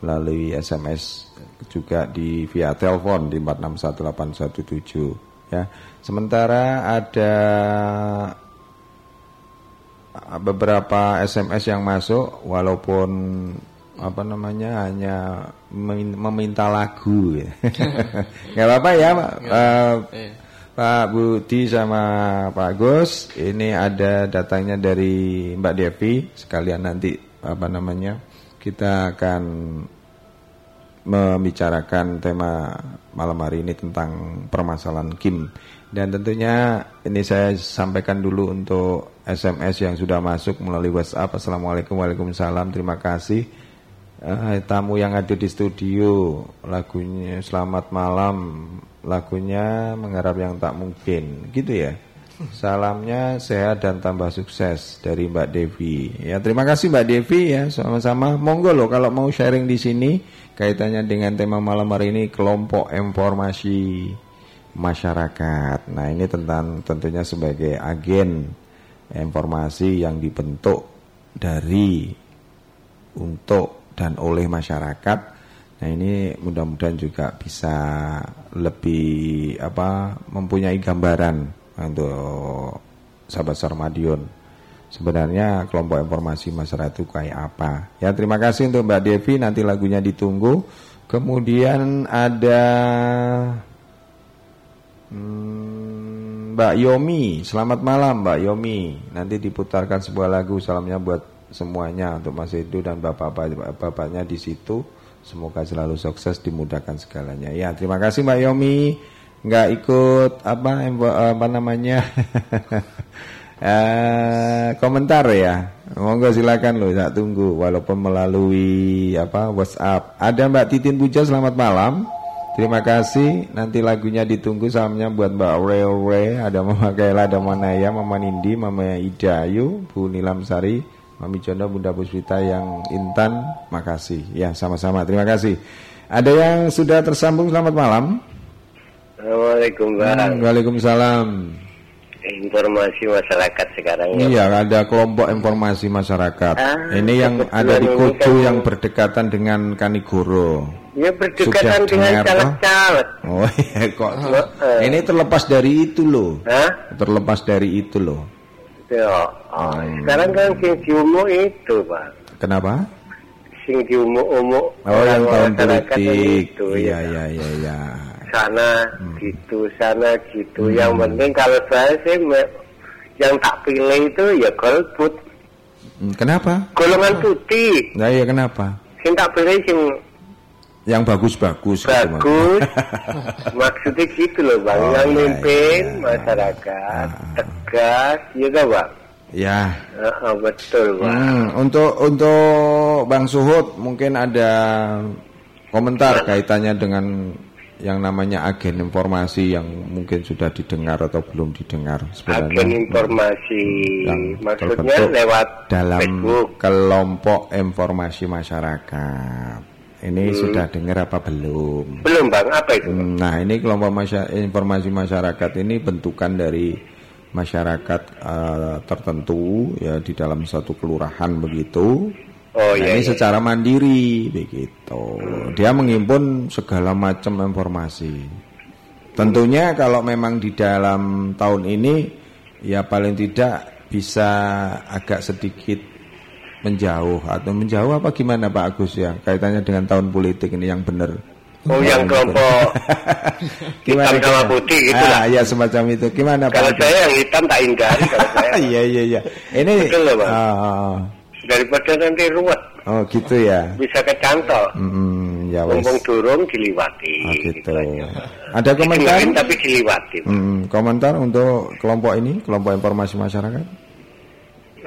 melalui SMS juga di via telepon di 461817 ya. Sementara ada uh, beberapa SMS yang masuk walaupun apa namanya hanya memin- meminta lagu ya. nggak apa-apa ya Pak Iya. Pak Budi sama Pak Gus ini ada datangnya dari Mbak Devi sekalian nanti apa namanya kita akan membicarakan tema malam hari ini tentang permasalahan Kim dan tentunya ini saya sampaikan dulu untuk SMS yang sudah masuk melalui WhatsApp. Assalamualaikum Waalaikumsalam. Terima kasih. Eh, tamu yang ada di studio. Lagunya Selamat Malam. Lagunya mengharap yang tak mungkin. Gitu ya. Salamnya sehat dan tambah sukses dari Mbak Devi. Ya, terima kasih Mbak Devi ya, sama-sama. Monggo loh kalau mau sharing di sini kaitannya dengan tema malam hari ini kelompok informasi masyarakat. Nah, ini tentang tentunya sebagai agen informasi yang dibentuk dari untuk dan oleh masyarakat. Nah, ini mudah-mudahan juga bisa lebih apa mempunyai gambaran untuk sahabat Sarmadion. Sebenarnya kelompok informasi masyarakat itu kayak apa? Ya terima kasih untuk Mbak Devi. Nanti lagunya ditunggu. Kemudian ada hmm, Mbak Yomi. Selamat malam Mbak Yomi. Nanti diputarkan sebuah lagu salamnya buat semuanya untuk Mas Edu dan bapak-bapaknya di situ. Semoga selalu sukses dimudahkan segalanya. Ya terima kasih Mbak Yomi nggak ikut apa apa namanya uh, komentar ya monggo silakan loh saya tunggu walaupun melalui apa WhatsApp ada Mbak Titin Puja selamat malam terima kasih nanti lagunya ditunggu salamnya buat Mbak Rewe ada Mama Kaila ada Mama Naya Mama Nindi Mama Idayu Bu Nilam Sari Mami Jono Bunda Puspita yang Intan makasih ya sama-sama terima kasih ada yang sudah tersambung selamat malam Assalamualaikum Bang. Hmm, Waalaikumsalam. Informasi masyarakat sekarang ya. Iya, ada kelompok informasi masyarakat. Ah, Ini yang ada di Kudu yang berdekatan dengan Kanigoro. Ya berdekatan dengan caleg-caleg. Oh iya kok. Uh, ini terlepas dari itu loh. Hah? Terlepas dari itu loh. Ya, oh, hmm. sekarang kan sing diumu itu, Pak. Kenapa? Sing diumu-umu Oh, yang tahun politik. Itu, iya, iya, iya, iya sana hmm. gitu sana gitu hmm. yang penting kalau saya sih yang tak pilih itu ya golput hmm, kenapa golongan putih nah iya kenapa sing tak pilih sing yang bagus-bagus gitu, bagus. Gitu, maksudnya gitu loh bang. Oh, yang iya, mimpin iya, masyarakat ah. tegas ya kan bang? Ya uh, betul bang. Hmm, untuk untuk bang Suhut mungkin ada komentar kaitannya dengan yang namanya agen informasi yang mungkin sudah didengar atau belum didengar sebenarnya. Agen informasi yang maksudnya lewat dalam Facebook. kelompok informasi masyarakat ini hmm. sudah dengar apa belum belum bang apa itu nah ini kelompok masy- informasi masyarakat ini bentukan dari masyarakat uh, tertentu ya di dalam satu kelurahan begitu Oh nah, iya. Ini iya. secara mandiri begitu. Dia menghimpun segala macam informasi. Tentunya kalau memang di dalam tahun ini ya paling tidak bisa agak sedikit menjauh atau menjauh apa gimana Pak Agus ya kaitannya dengan tahun politik ini yang benar. Oh yang kelompok gimana, hitam sama putih ah, lah. Ya semacam itu. Gimana kalau Pak? Kalau saya yang hitam tak hindari kalau saya. Iya iya iya. Ini Betul loh, Pak. Uh, daripada nanti ruwet. Oh gitu ya. Bisa kecantol. Hmm, ya wes. Ngomong turun diliwati. Oh, gitu. gitu Ada komentar? Tapi diliwati. Hmm, komentar untuk kelompok ini, kelompok informasi masyarakat?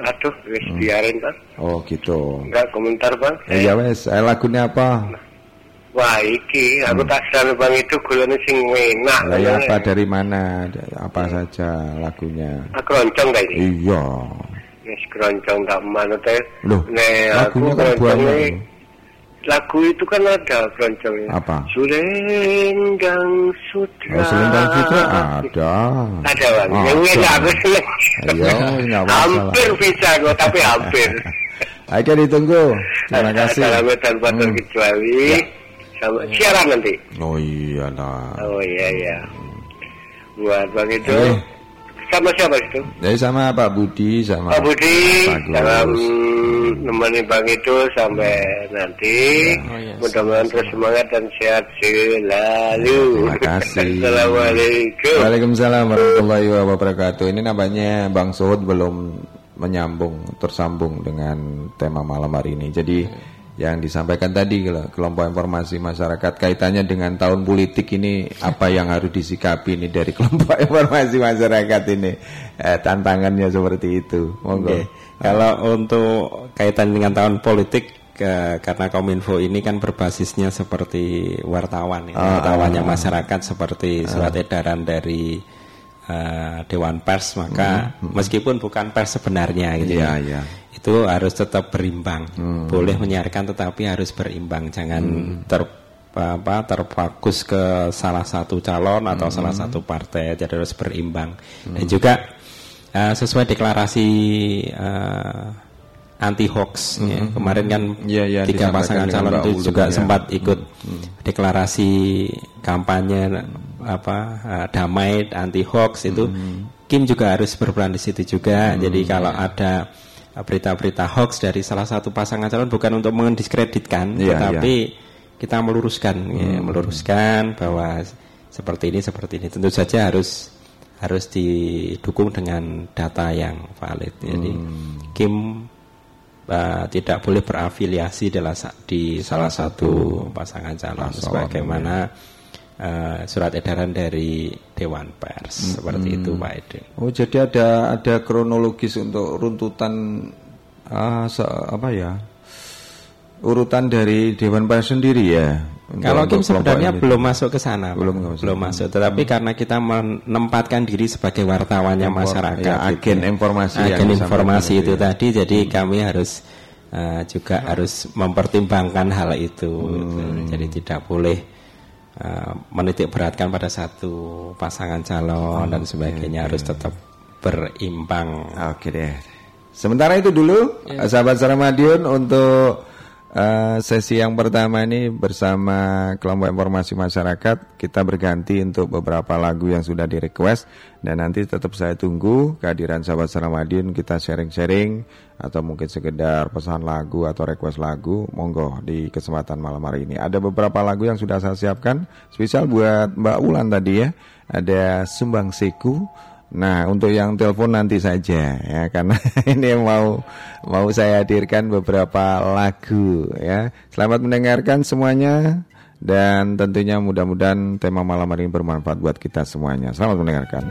Aduh, wis hmm. biarin bang. Oh gitu. Enggak komentar bang. Eh, ya wes, eh, lagunya apa? Wah iki, aku hmm. tak sadar bang itu gulanya sing enak. Lah ya apa dari mana? Apa saja lagunya? Aku loncong kayak Iya. Wis keroncong tak mana teh. Loh, lagunya kan banyak. Lagu itu kan ada keroncongnya. Apa? Sulenggang Sutra. Oh, Sulenggang Sutra ada. Ada bang. Oh, yang ini aku seneng. Nggak masalah. Hampir bisa kok, tapi hampir. Ayo ditunggu. Terima kasih. Hmm. terkecuali. Ya. Sama siaran nanti. Oh iya lah. Oh iya iya. Buat bang itu. Eh sama siapa itu? Jadi sama Pak Budi sama Pak Budi dalam nemani Bang itu sampai nanti. Oh, yes. Mudah-mudahan terus semangat dan sehat selalu. Terima kasih. Assalamualaikum. Waalaikumsalam warahmatullahi wabarakatuh. Ini namanya Bang Suhud belum menyambung tersambung dengan tema malam hari ini. Jadi yang disampaikan tadi kelompok informasi masyarakat kaitannya dengan tahun politik ini apa yang harus disikapi ini dari kelompok informasi masyarakat ini? Eh, tantangannya seperti itu. Monggo. Okay. kalau untuk kaitan dengan tahun politik ke, karena Kominfo ini kan berbasisnya seperti wartawan ya, uh, wartawannya uh, masyarakat seperti surat uh, edaran dari uh, dewan pers maka hmm. meskipun bukan pers sebenarnya gitu yeah, ya yeah. itu harus tetap berimbang hmm. boleh menyiarkan tetapi harus berimbang jangan hmm. ter apa terfokus ke salah satu calon atau hmm. salah satu partai jadi harus berimbang hmm. dan juga uh, sesuai deklarasi uh, anti hoax mm -hmm. ya. kemarin kan ya, ya, tiga pasangan calon itu juga ya. sempat ikut mm -hmm. deklarasi kampanye apa uh, damai anti hoax itu mm -hmm. Kim juga harus berperan di situ juga mm -hmm. jadi kalau ada berita-berita hoax dari salah satu pasangan calon bukan untuk mendiskreditkan ya, tetapi ya kita meluruskan ya, hmm. ya, meluruskan bahwa seperti ini seperti ini tentu saja harus harus didukung dengan data yang valid. Jadi hmm. Kim uh, tidak boleh berafiliasi di salah satu pasangan calon sebagaimana uh, surat edaran dari Dewan Pers hmm. seperti itu Pak Ede. Oh jadi ada ada kronologis untuk runtutan uh, se, apa ya urutan dari Dewan Pers sendiri ya. Kalau Kim sebenarnya belum masuk ke sana, belum belum masuk. Tetapi hmm. karena kita menempatkan diri sebagai wartawannya Impor, masyarakat, ya, agen gitu. informasi, agen informasi itu ya. tadi, jadi hmm. kami harus uh, juga harus mempertimbangkan hal itu. Hmm. Jadi tidak boleh uh, menitik beratkan pada satu pasangan calon hmm. dan sebagainya, harus tetap berimbang. Oke deh. Sementara itu dulu, ya. sahabat Saramadion untuk Uh, sesi yang pertama ini bersama kelompok informasi masyarakat kita berganti untuk beberapa lagu yang sudah di request dan nanti tetap saya tunggu kehadiran sahabat Saramadin kita sharing-sharing atau mungkin sekedar pesan lagu atau request lagu monggo di kesempatan malam hari ini. Ada beberapa lagu yang sudah saya siapkan spesial buat Mbak Ulan tadi ya. Ada Sumbang Seku Nah, untuk yang telepon nanti saja ya karena ini mau mau saya hadirkan beberapa lagu ya. Selamat mendengarkan semuanya dan tentunya mudah-mudahan tema malam hari ini bermanfaat buat kita semuanya. Selamat mendengarkan.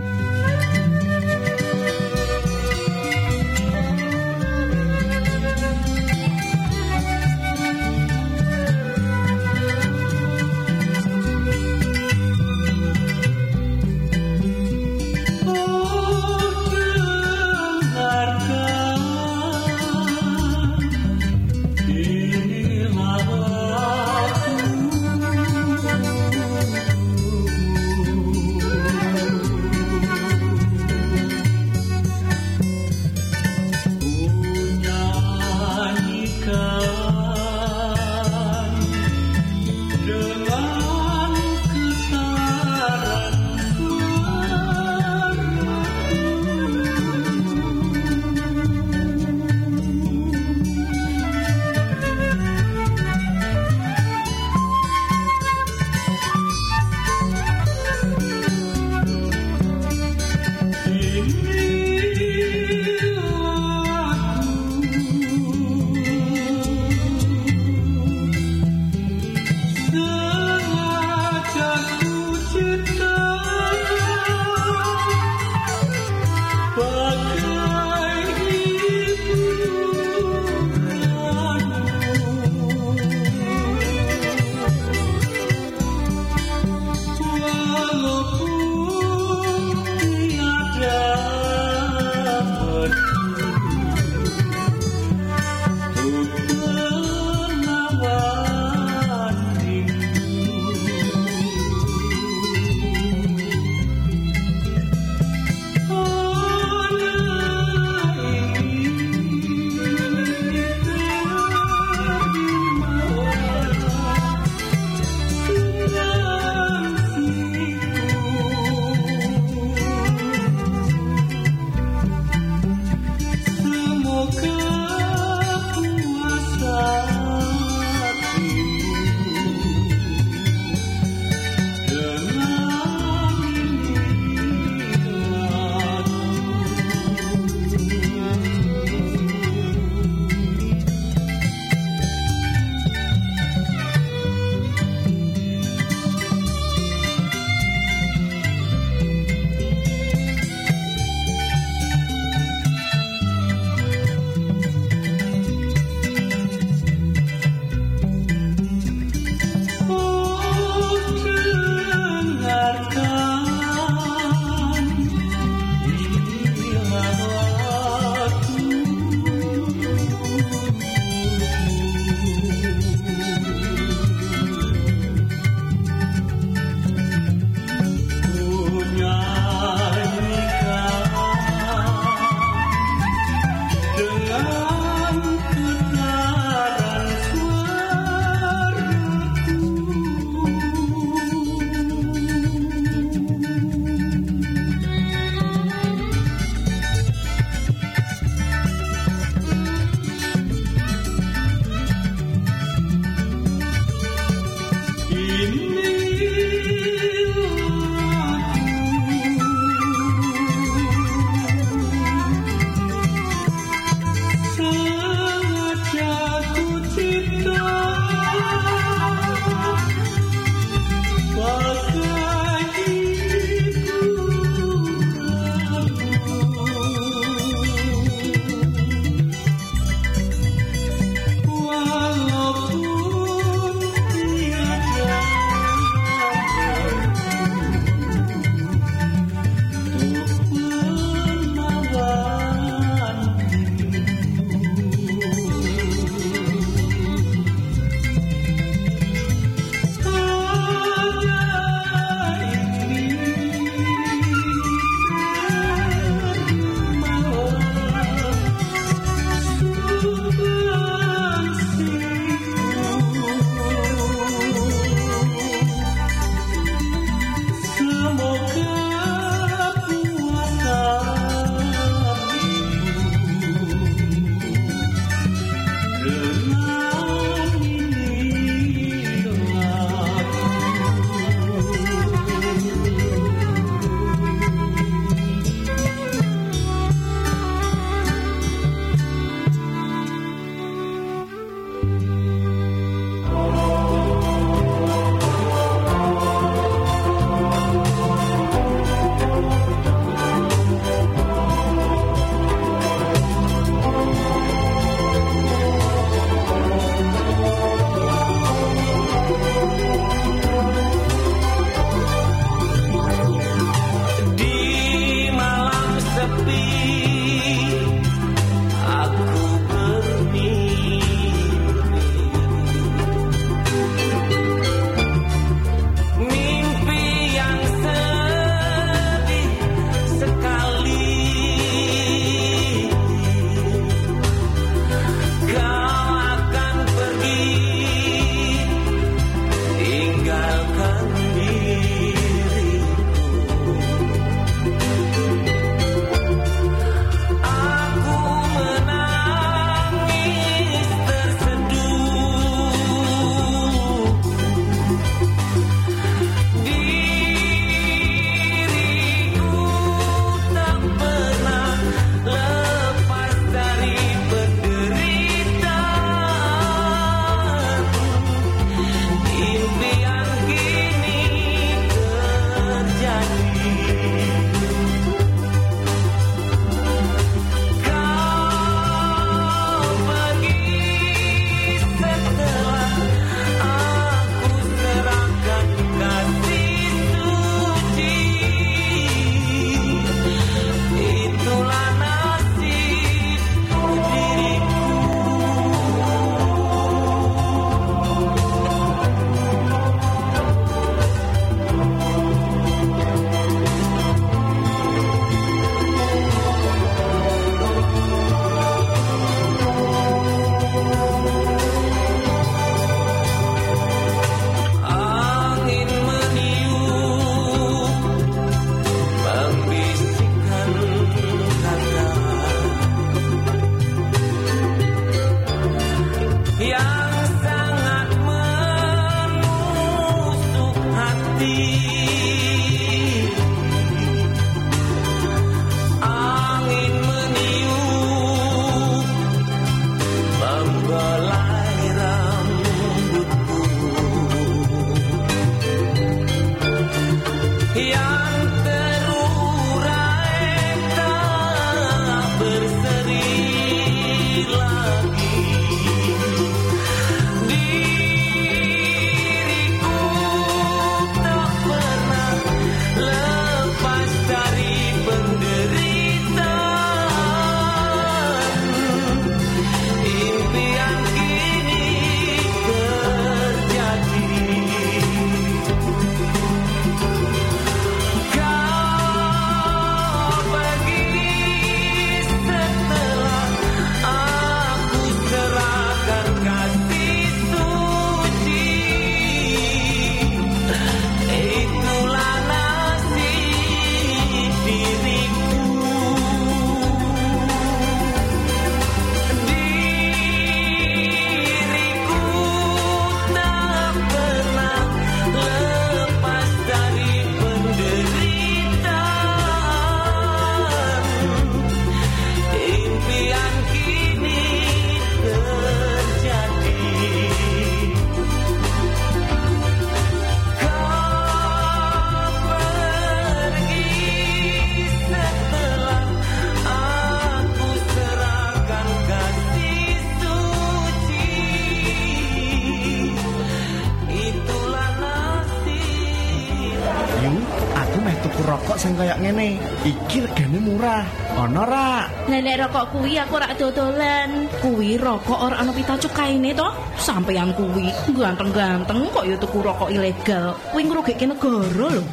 Kuwi aku rak dodolan. Kuwi rokok ora ana pita cukaine to. Sampeyan kuwi ganteng-ganteng kok ya tuku rokok ilegal. Kuwi ngrugike negara lho.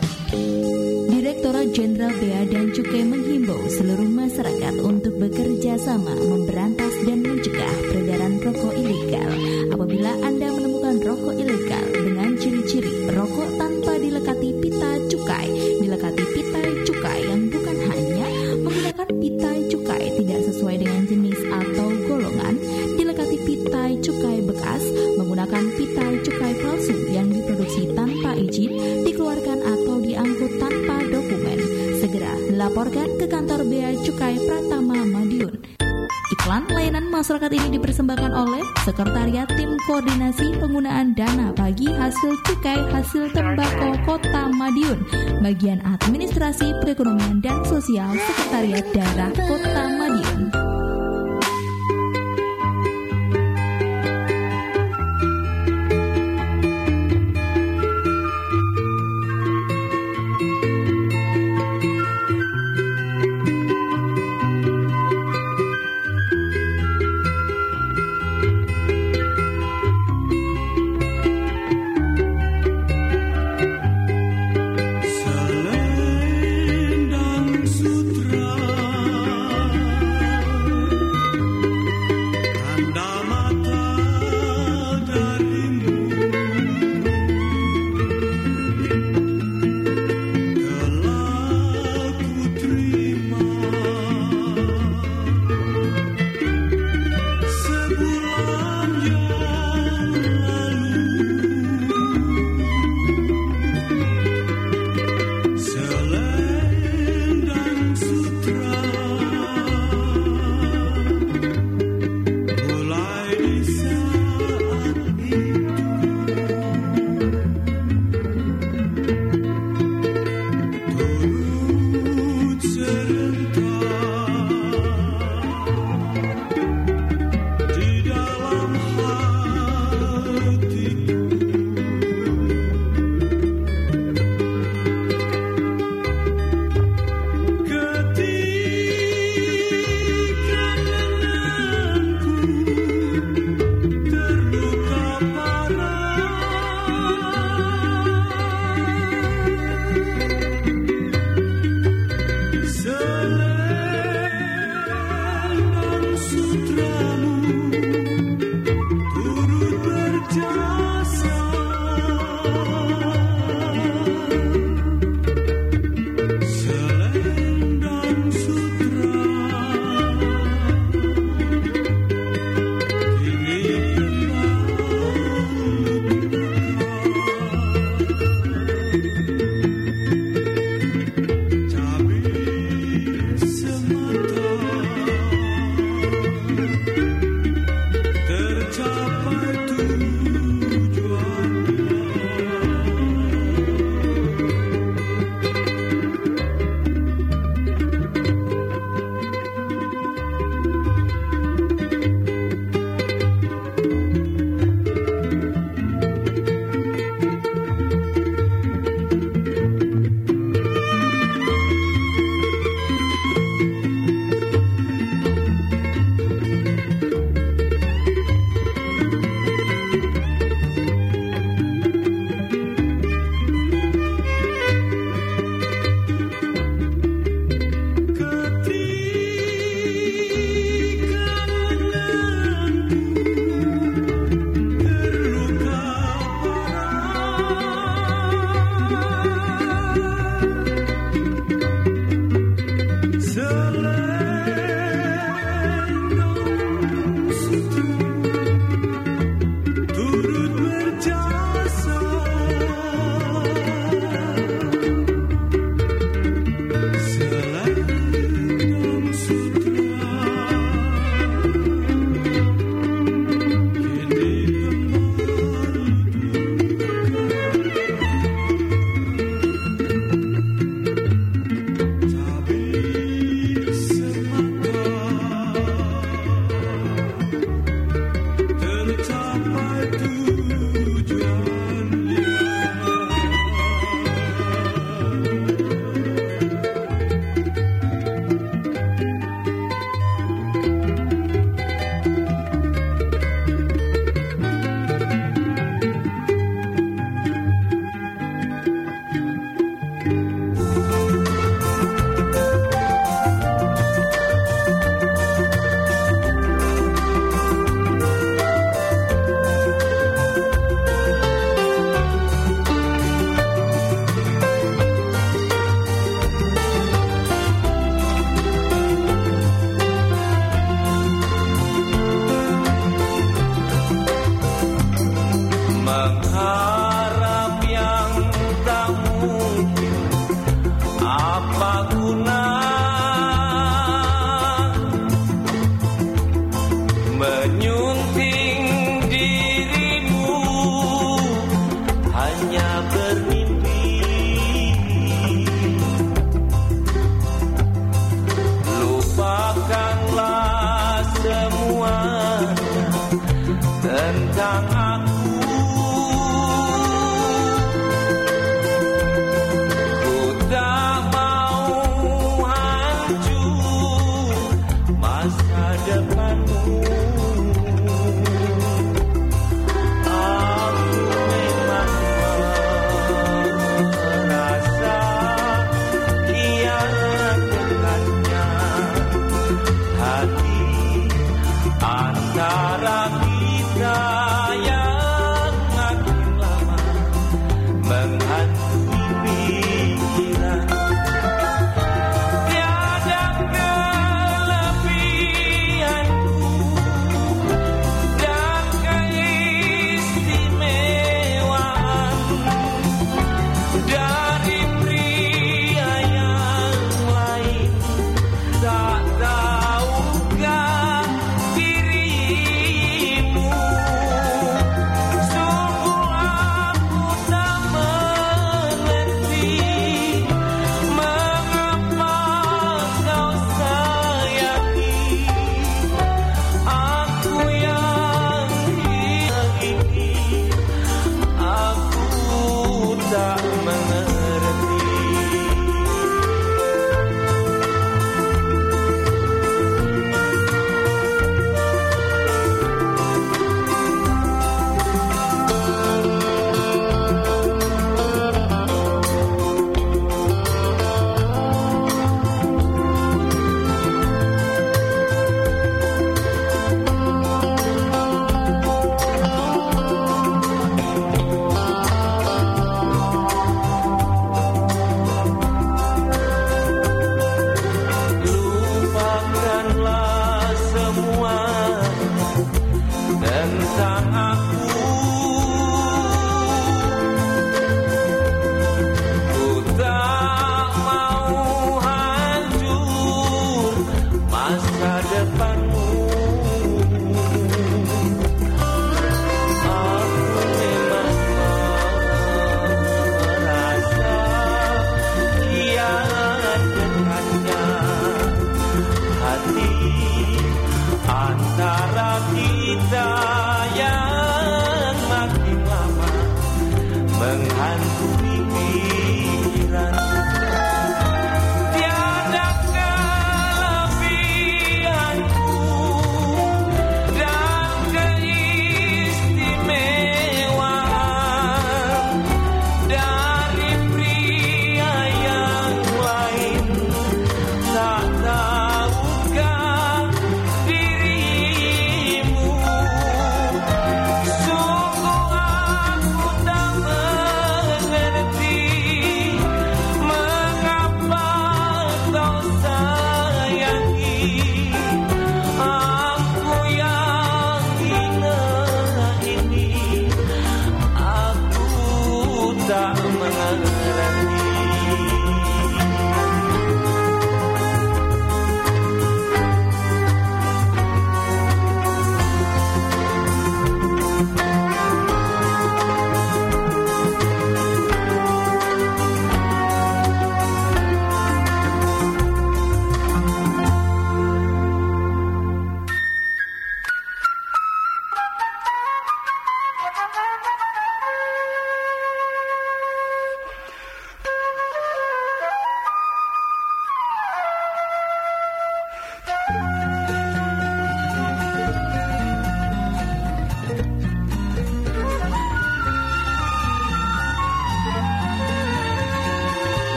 Direktorat Jenderal Bea dan Cukai menghimbau seluruh masyarakat untuk bekerja sama memberantas dan mencegah masyarakat ini dipersembahkan oleh Sekretariat Tim Koordinasi Penggunaan Dana Bagi Hasil Cukai Hasil Tembakau Kota Madiun Bagian Administrasi Perekonomian dan Sosial Sekretariat Daerah Kota Madiun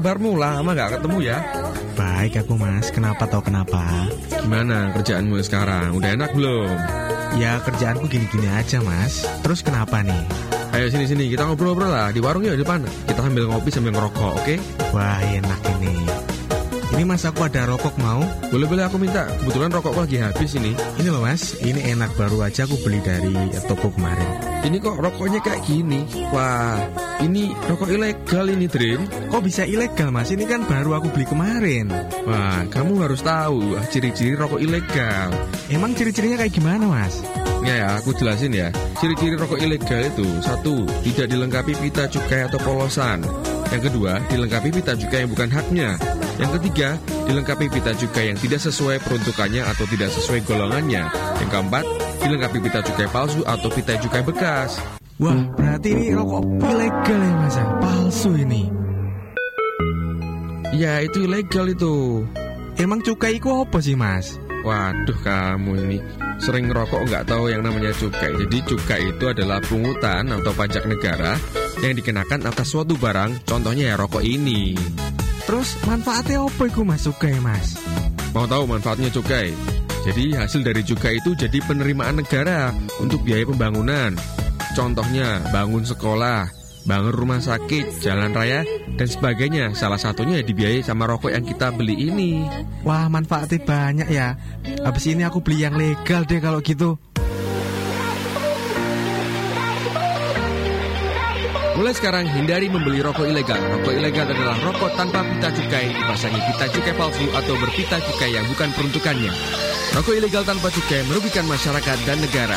kabarmu? Lama nggak ketemu ya? Baik aku mas, kenapa tau kenapa? Gimana kerjaanmu sekarang? Udah enak belum? Ya kerjaanku gini-gini aja mas Terus kenapa nih? Ayo sini sini kita ngobrol-ngobrol lah di warung ya di depan. Kita sambil ngopi sambil ngerokok, oke? Wah enak ini Ini mas aku ada rokok mau? Boleh boleh aku minta. Kebetulan rokokku lagi habis ini. Ini loh mas, ini enak baru aja aku beli dari toko kemarin Ini kok rokoknya kayak gini? Wah, ini rokok ilegal ini, Drin. Kok bisa ilegal mas? Ini kan baru aku beli kemarin Wah, kamu harus tahu ah, ciri-ciri rokok ilegal. Emang ciri-cirinya kayak gimana mas? Ya, ya, aku jelasin ya. Ciri-ciri rokok ilegal itu satu, tidak dilengkapi pita cukai atau polosan. Yang kedua, dilengkapi pita cukai yang bukan haknya. Yang ketiga, dilengkapi pita cukai yang tidak sesuai peruntukannya atau tidak sesuai golongannya. Yang keempat, dilengkapi pita cukai palsu atau pita cukai bekas. Wah berarti ini rokok ilegal ya mas ya? Palsu ini Ya, itu ilegal itu. Emang cukai itu apa sih mas? Waduh kamu ini sering ngerokok nggak tahu yang namanya cukai. Jadi cukai itu adalah pungutan atau pajak negara yang dikenakan atas suatu barang. Contohnya ya rokok ini. Terus manfaatnya apa itu mas cukai mas? Mau tahu manfaatnya cukai? Jadi hasil dari cukai itu jadi penerimaan negara untuk biaya pembangunan. Contohnya bangun sekolah, bangun rumah sakit, jalan raya, dan sebagainya. Salah satunya ya dibiayai sama rokok yang kita beli ini. Wah, manfaatnya banyak ya. Habis ini aku beli yang legal deh kalau gitu. Mulai sekarang hindari membeli rokok ilegal. Rokok ilegal adalah rokok tanpa pita cukai, dipasangi pita cukai palsu atau berpita cukai yang bukan peruntukannya. Rokok ilegal tanpa cukai merugikan masyarakat dan negara.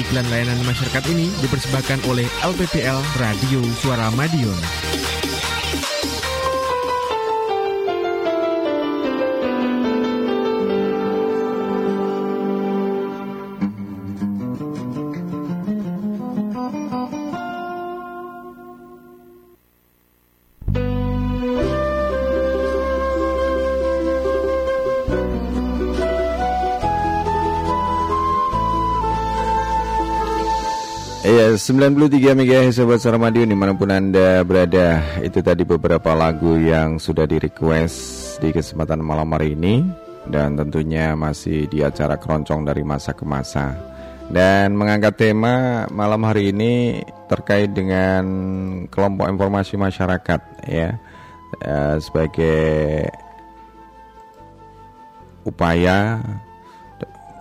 Iklan layanan masyarakat ini dipersembahkan oleh LPPL Radio Suara Madiun. 93 MHz Sobat Sarmadiun di mana pun Anda berada. Itu tadi beberapa lagu yang sudah di request di kesempatan malam hari ini. Dan tentunya masih di acara keroncong dari masa ke masa. Dan mengangkat tema malam hari ini terkait dengan kelompok informasi masyarakat ya. Eh, Sebagai upaya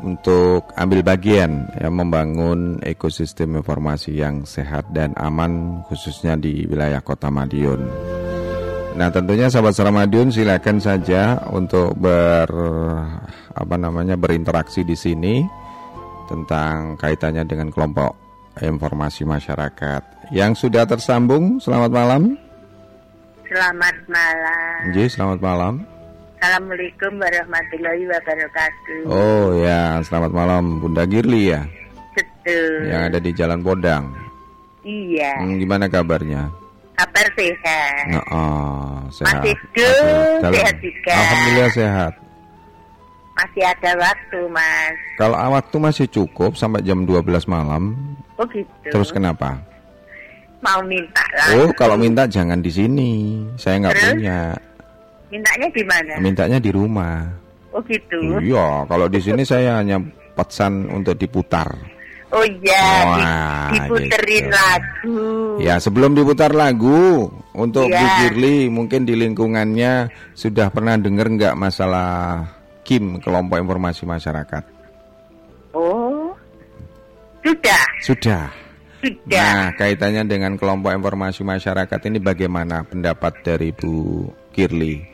untuk ambil bagian ya membangun ekosistem informasi yang sehat dan aman khususnya di wilayah Kota Madiun. Nah, tentunya sahabat Madiun silakan saja untuk ber apa namanya berinteraksi di sini tentang kaitannya dengan kelompok informasi masyarakat. Yang sudah tersambung, selamat malam. Selamat malam. Ji, selamat malam. Assalamualaikum warahmatullahi wabarakatuh. Oh ya, selamat malam Bunda Girli ya. Betul. Yang ada di Jalan Podang. Iya. Hmm, gimana kabarnya? Kabar sehat. Nah, oh, sehat. Masih good, sehat juga. Alhamdulillah sehat. Masih ada waktu, Mas. Kalau waktu masih cukup sampai jam 12 malam, Oh gitu. terus kenapa? Mau minta lah. Oh, kalau minta jangan di sini. Saya nggak punya. Mintanya di mana? Mintanya di rumah. Oh gitu. Iya, kalau di sini saya hanya pesan untuk diputar. Oh iya, Wah, diputerin gitu. lagu. Ya, sebelum diputar lagu untuk Iya. Bu Girly, mungkin di lingkungannya sudah pernah dengar nggak masalah KIM, kelompok informasi masyarakat? Oh. Sudah, Sudah. sudah. Nah, kaitannya dengan kelompok informasi masyarakat ini bagaimana pendapat dari Bu Girly?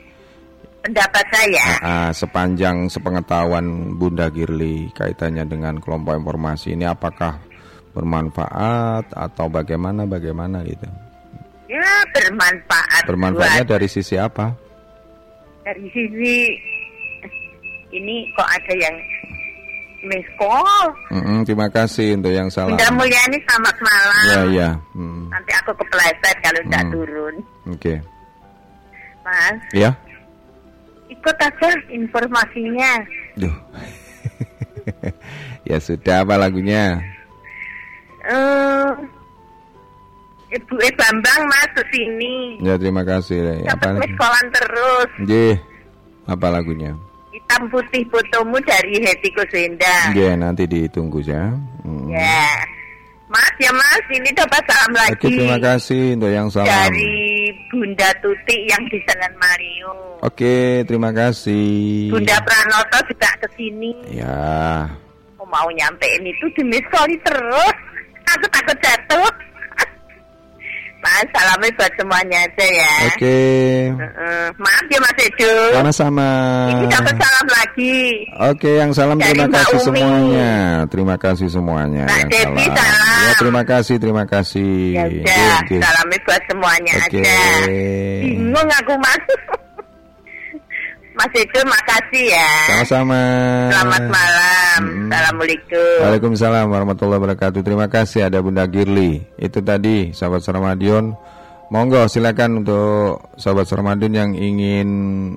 Pendapat saya. Ah, ah, sepanjang sepengetahuan Bunda Girly kaitannya dengan kelompok informasi ini apakah bermanfaat atau bagaimana bagaimana gitu? Ya, bermanfaat. Bermanfaatnya buat- dari sisi apa? dari sisi ini kok ada yang miss call. Mm-mm, terima kasih untuk yang salah. Bunda Mulyani selamat malam. Ya ya, Hmm, Nanti aku kepleset kalau tidak Hmm. turun. oke. Mas, Ya, ikut aja informasinya. duh. ya sudah apa lagunya? Eh, Ibu E Bambang masuk sini. Ya terima kasih. Dapat callan terus. Jih, apa lagunya? Hitam putih fotomu dari Heti Kusenda. Ya nanti ditunggu ya. Hmm. Ya. Mas ya Mas, ini dapat salam lagi. Oke terima kasih untuk yang salam. Dari Bunda Tuti yang di Senen Mario. Oke terima kasih. Bunda Pranoto juga ke sini. Ya, mau nyampein itu di miss terus. Aku takut jatuh. Mas, salamnya buat semuanya aja ya. oke. Heeh. maaf ya Mas Edo. Sama-sama. Ini dapat salam lagi. Oke, yang salam Dari terima Mbak kasih Umi. semuanya. Terima kasih semuanya. Mbak yang Devi, salam. Ya, terima kasih, terima kasih. Ya udah, oke. salamnya buat semuanya Oke. aja. Bingung aku Mas. Mas Edo makasih ya. Sama-sama. Selamat malam. Assalamualaikum. Waalaikumsalam warahmatullahi wabarakatuh. Terima kasih ada Bunda Girly. Itu tadi sahabat Sarmadion. Monggo silakan untuk sahabat Sarmadion yang ingin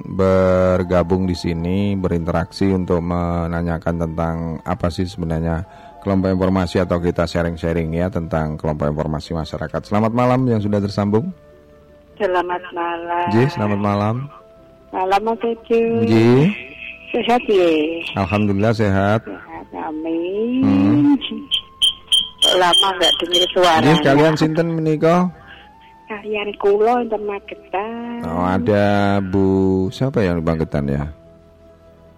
bergabung di sini, berinteraksi untuk menanyakan tentang apa sih sebenarnya kelompok informasi atau kita sharing-sharing ya tentang kelompok informasi masyarakat. Selamat malam yang sudah tersambung. Selamat malam. Ji, selamat malam. Mas Edo. Ji, Sehat ya. alhamdulillah sehat. Sehat, amin. Hmm. lama nggak dengar suara. Ini kalian sinten menika? Kalian kulo enten Magetan. Oh, ada Bu siapa yang di Magetan ya?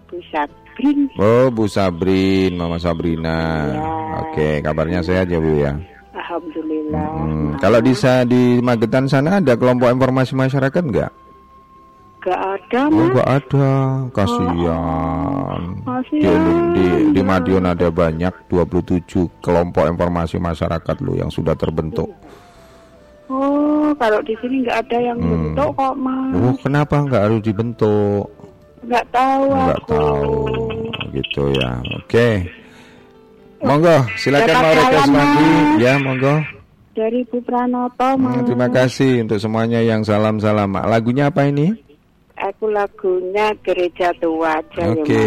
Bu Sabrin. Oh, Bu Sabrin, Mama Sabrina. Ya. Oke, kabarnya sehat ya, Bu ya. Alhamdulillah. Hmm, kalau di di Magetan sana ada kelompok informasi masyarakat enggak? Gak ada Oh, mas. enggak ada. Kasihan. Di, Kasihan. di, di Madiun ada banyak 27 kelompok informasi masyarakat lo yang sudah terbentuk. Oh, kalau di sini nggak ada yang Hmm. bentuk kok mas. Oh, kenapa enggak harus dibentuk? Nggak tahu Enggak aku. tahu. Gitu ya. Oke. Monggo, silakan mau request lagi. Ya, monggo. Dari Bu Pranoto. Hmm, terima kasih untuk semuanya yang salam-salam. Lagunya apa ini? Aku lagunya gereja tua aja Oke, ya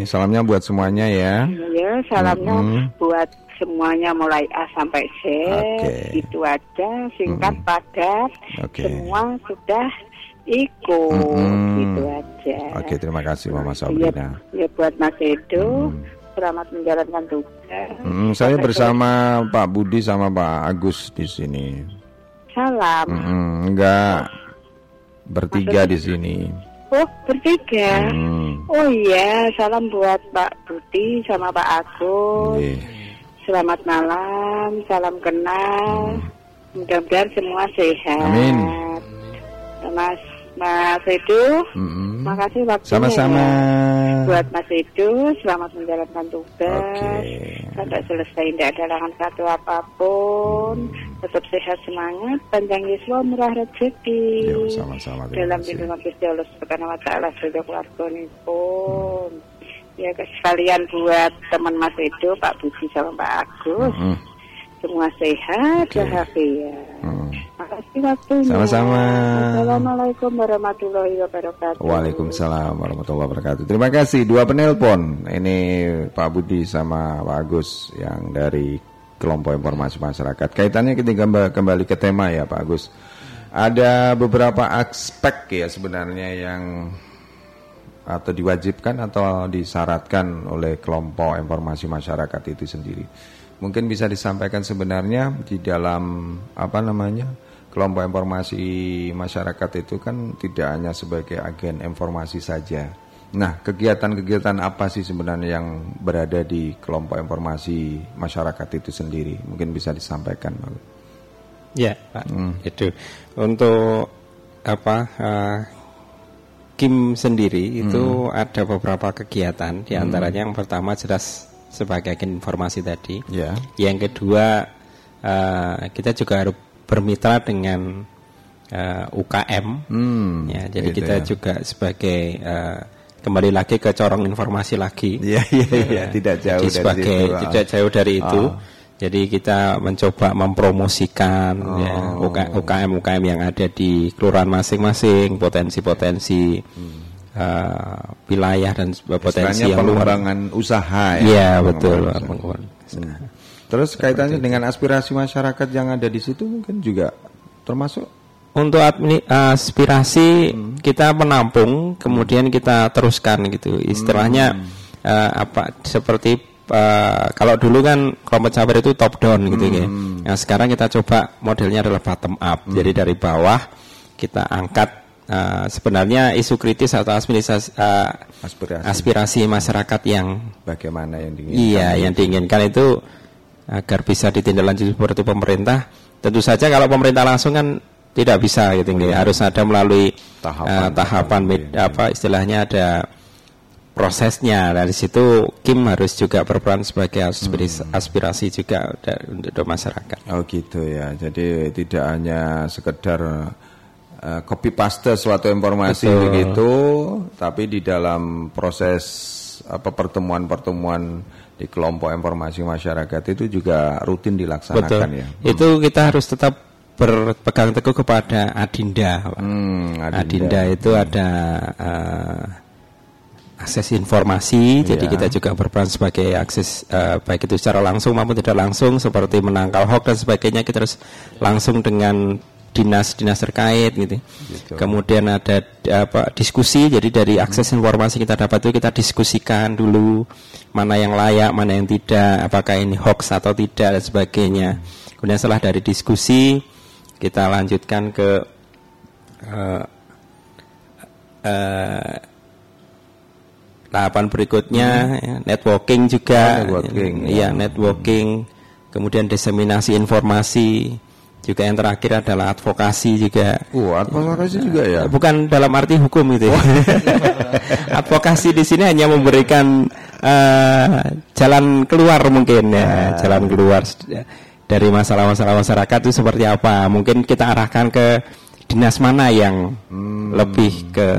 mas. salamnya buat semuanya ya. Ya, salamnya Mm-mm. buat semuanya mulai A sampai Z. Oke. Itu aja, singkat, padat. Oke. Semua sudah ikut. Mm-mm. Gitu aja. Oke, terima kasih Mama Ya, Sabrina. ya buat Mas Edo, selamat menjalankan tugas. Hmm, saya bersama Pak Budi sama Pak Agus di sini. Salam. Hmm, enggak bertiga di sini. Oh, bertiga. Hmm. Oh iya, salam buat Pak Budi sama Pak Agus. Iya. Selamat malam, salam kenal. Mudah-mudahan semua sehat. Hmm. Amin. Mas Mas Edo, Mm-mm. makasih waktunya. Sama-sama. ya. Buat Mas Edo, selamat menjalankan tugas. Oke. Sampai selesai, tidak ada halangan satu apa pun. Tetap sehat semangat, panjang Yeswa, murah rezeki. Ya, sama-sama. Dalam lindungan Gusti Allah Subhanahu wa taala sudah keluarga pun. Ya sekalian buat teman Mas Edo, Pak Budi sama Pak Agus. Mm-mm. Semua sehat, Oke. bahagia. Mm. Makasih waktunya. Sama-sama. Assalamualaikum warahmatullahi wabarakatuh. Waalaikumsalam warahmatullahi wabarakatuh. Terima kasih dua penelpon. Ini Pak Budi sama Pak Agus yang dari kelompok informasi masyarakat. Kaitannya kita kemba- kembali ke tema ya Pak Agus. Ada beberapa aspek ya sebenarnya yang atau diwajibkan atau disyaratkan oleh kelompok informasi masyarakat itu sendiri. Mungkin bisa disampaikan sebenarnya di dalam apa namanya kelompok informasi masyarakat itu kan tidak hanya sebagai agen informasi saja. Nah, kegiatan-kegiatan apa sih sebenarnya yang berada di kelompok informasi masyarakat itu sendiri? Mungkin bisa disampaikan. Pak. Ya, Pak. Hmm. Itu untuk apa? eh, Kim sendiri itu ada beberapa kegiatan. Di Hmm. antaranya yang pertama jelas sebagai informasi tadi. Ya. Yang kedua eh, kita juga harus bermitra dengan eh, UKM. Hmm, ya, jadi gitu kita ya. juga sebagai eh, kembali lagi ke corong informasi lagi. Iya, iya, iya, tidak jauh Jadi dari sebagai situ, tidak jauh dari itu. Ah. Jadi kita mencoba mempromosikan ya, Oh. UKM UKM yang ada di kelurahan masing-masing, potensi-potensi Hmm. Eh, wilayah dan potensi Istilahnya yang luar. pengembangan usaha ya. Iya betul. Pengembangan usaha. Hmm. Terus kaitannya dengan aspirasi masyarakat yang ada di situ mungkin juga termasuk Untuk admi- aspirasi Hmm. kita menampung, kemudian kita teruskan gitu. Istilahnya Hmm. eh, apa seperti eh, kalau dulu kan kelompok cabar itu top down gitu ya. Hmm. Nah sekarang kita coba modelnya adalah bottom up. Jadi dari bawah kita angkat eh, sebenarnya isu kritis atau aspirasi eh, aspirasi, aspirasi masyarakat yang bagaimana yang diinginkan. Iya, yang diinginkan itu agar bisa ditindaklanjuti seperti pemerintah. Tentu saja kalau pemerintah langsung kan tidak bisa gitu, nggih. harus ada melalui Tahapan, eh, tahapan med- apa istilahnya ada prosesnya. Dari situ Kim harus juga berperan sebagai aspirasi, aspirasi juga untuk masyarakat. Oh gitu ya. Jadi tidak hanya sekedar uh, copy paste suatu informasi Betul. begitu, tapi di dalam proses apa pertemuan-pertemuan di kelompok informasi masyarakat itu juga rutin dilaksanakan Betul. ya. Itu kita harus tetap berpegang teguh kepada adinda. Pak. Hmm, adinda. adinda. itu ada eh, akses informasi, jadi Iya. kita juga berperan sebagai akses eh, baik itu secara langsung maupun tidak langsung seperti menangkal hoax dan sebagainya kita harus langsung dengan dinas-dinas terkait gitu. gitu. Kemudian ada apa diskusi jadi dari akses informasi kita dapat itu kita diskusikan dulu mana yang layak, mana yang tidak, apakah ini hoax atau tidak dan sebagainya. Kemudian setelah dari diskusi kita lanjutkan ke uh, uh, tahapan berikutnya hmm. ya, networking juga, oh, networking, ya, ya networking, kemudian diseminasi informasi juga yang terakhir adalah advokasi juga. Oh, advokasi juga ya. Bukan dalam arti hukum itu. Ya. Oh. advokasi di sini hanya memberikan uh, jalan keluar mungkin ya, nah. jalan keluar dari masalah-masalah masyarakat itu seperti apa. Mungkin kita arahkan ke dinas mana yang hmm. lebih ke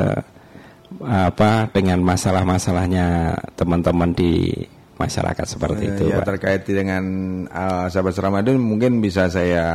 apa dengan masalah-masalahnya teman-teman di masyarakat seperti itu. Ya, terkait dengan uh, sahabat Ramadan mungkin bisa saya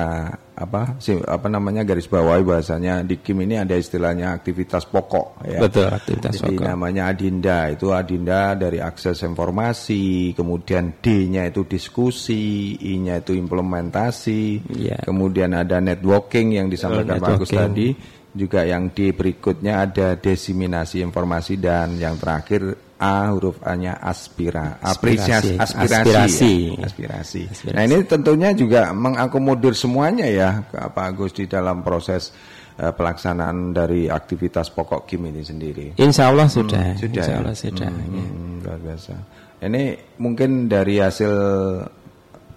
apa sih apa namanya garis bawahi bahasanya di Kim ini ada istilahnya aktivitas pokok ya. Betul, aktivitas Jadi pokok. namanya adinda itu adinda dari akses informasi, kemudian D-nya itu diskusi, I-nya itu implementasi, ya. kemudian ada networking yang disampaikan Pak Agus tadi juga yang di berikutnya ada desiminasi informasi dan yang terakhir A huruf A-nya aspira, apresiasi, aspirasi, aspirasi. Ya, aspirasi. aspirasi. Nah ini tentunya juga mengakomodir semuanya ya Pak Agus di dalam proses uh, pelaksanaan dari aktivitas pokok Kim ini sendiri. Insya Allah sudah, hmm, sudah, Insya ya? Allah sudah. Hmm, ya. luar biasa. Ini mungkin dari hasil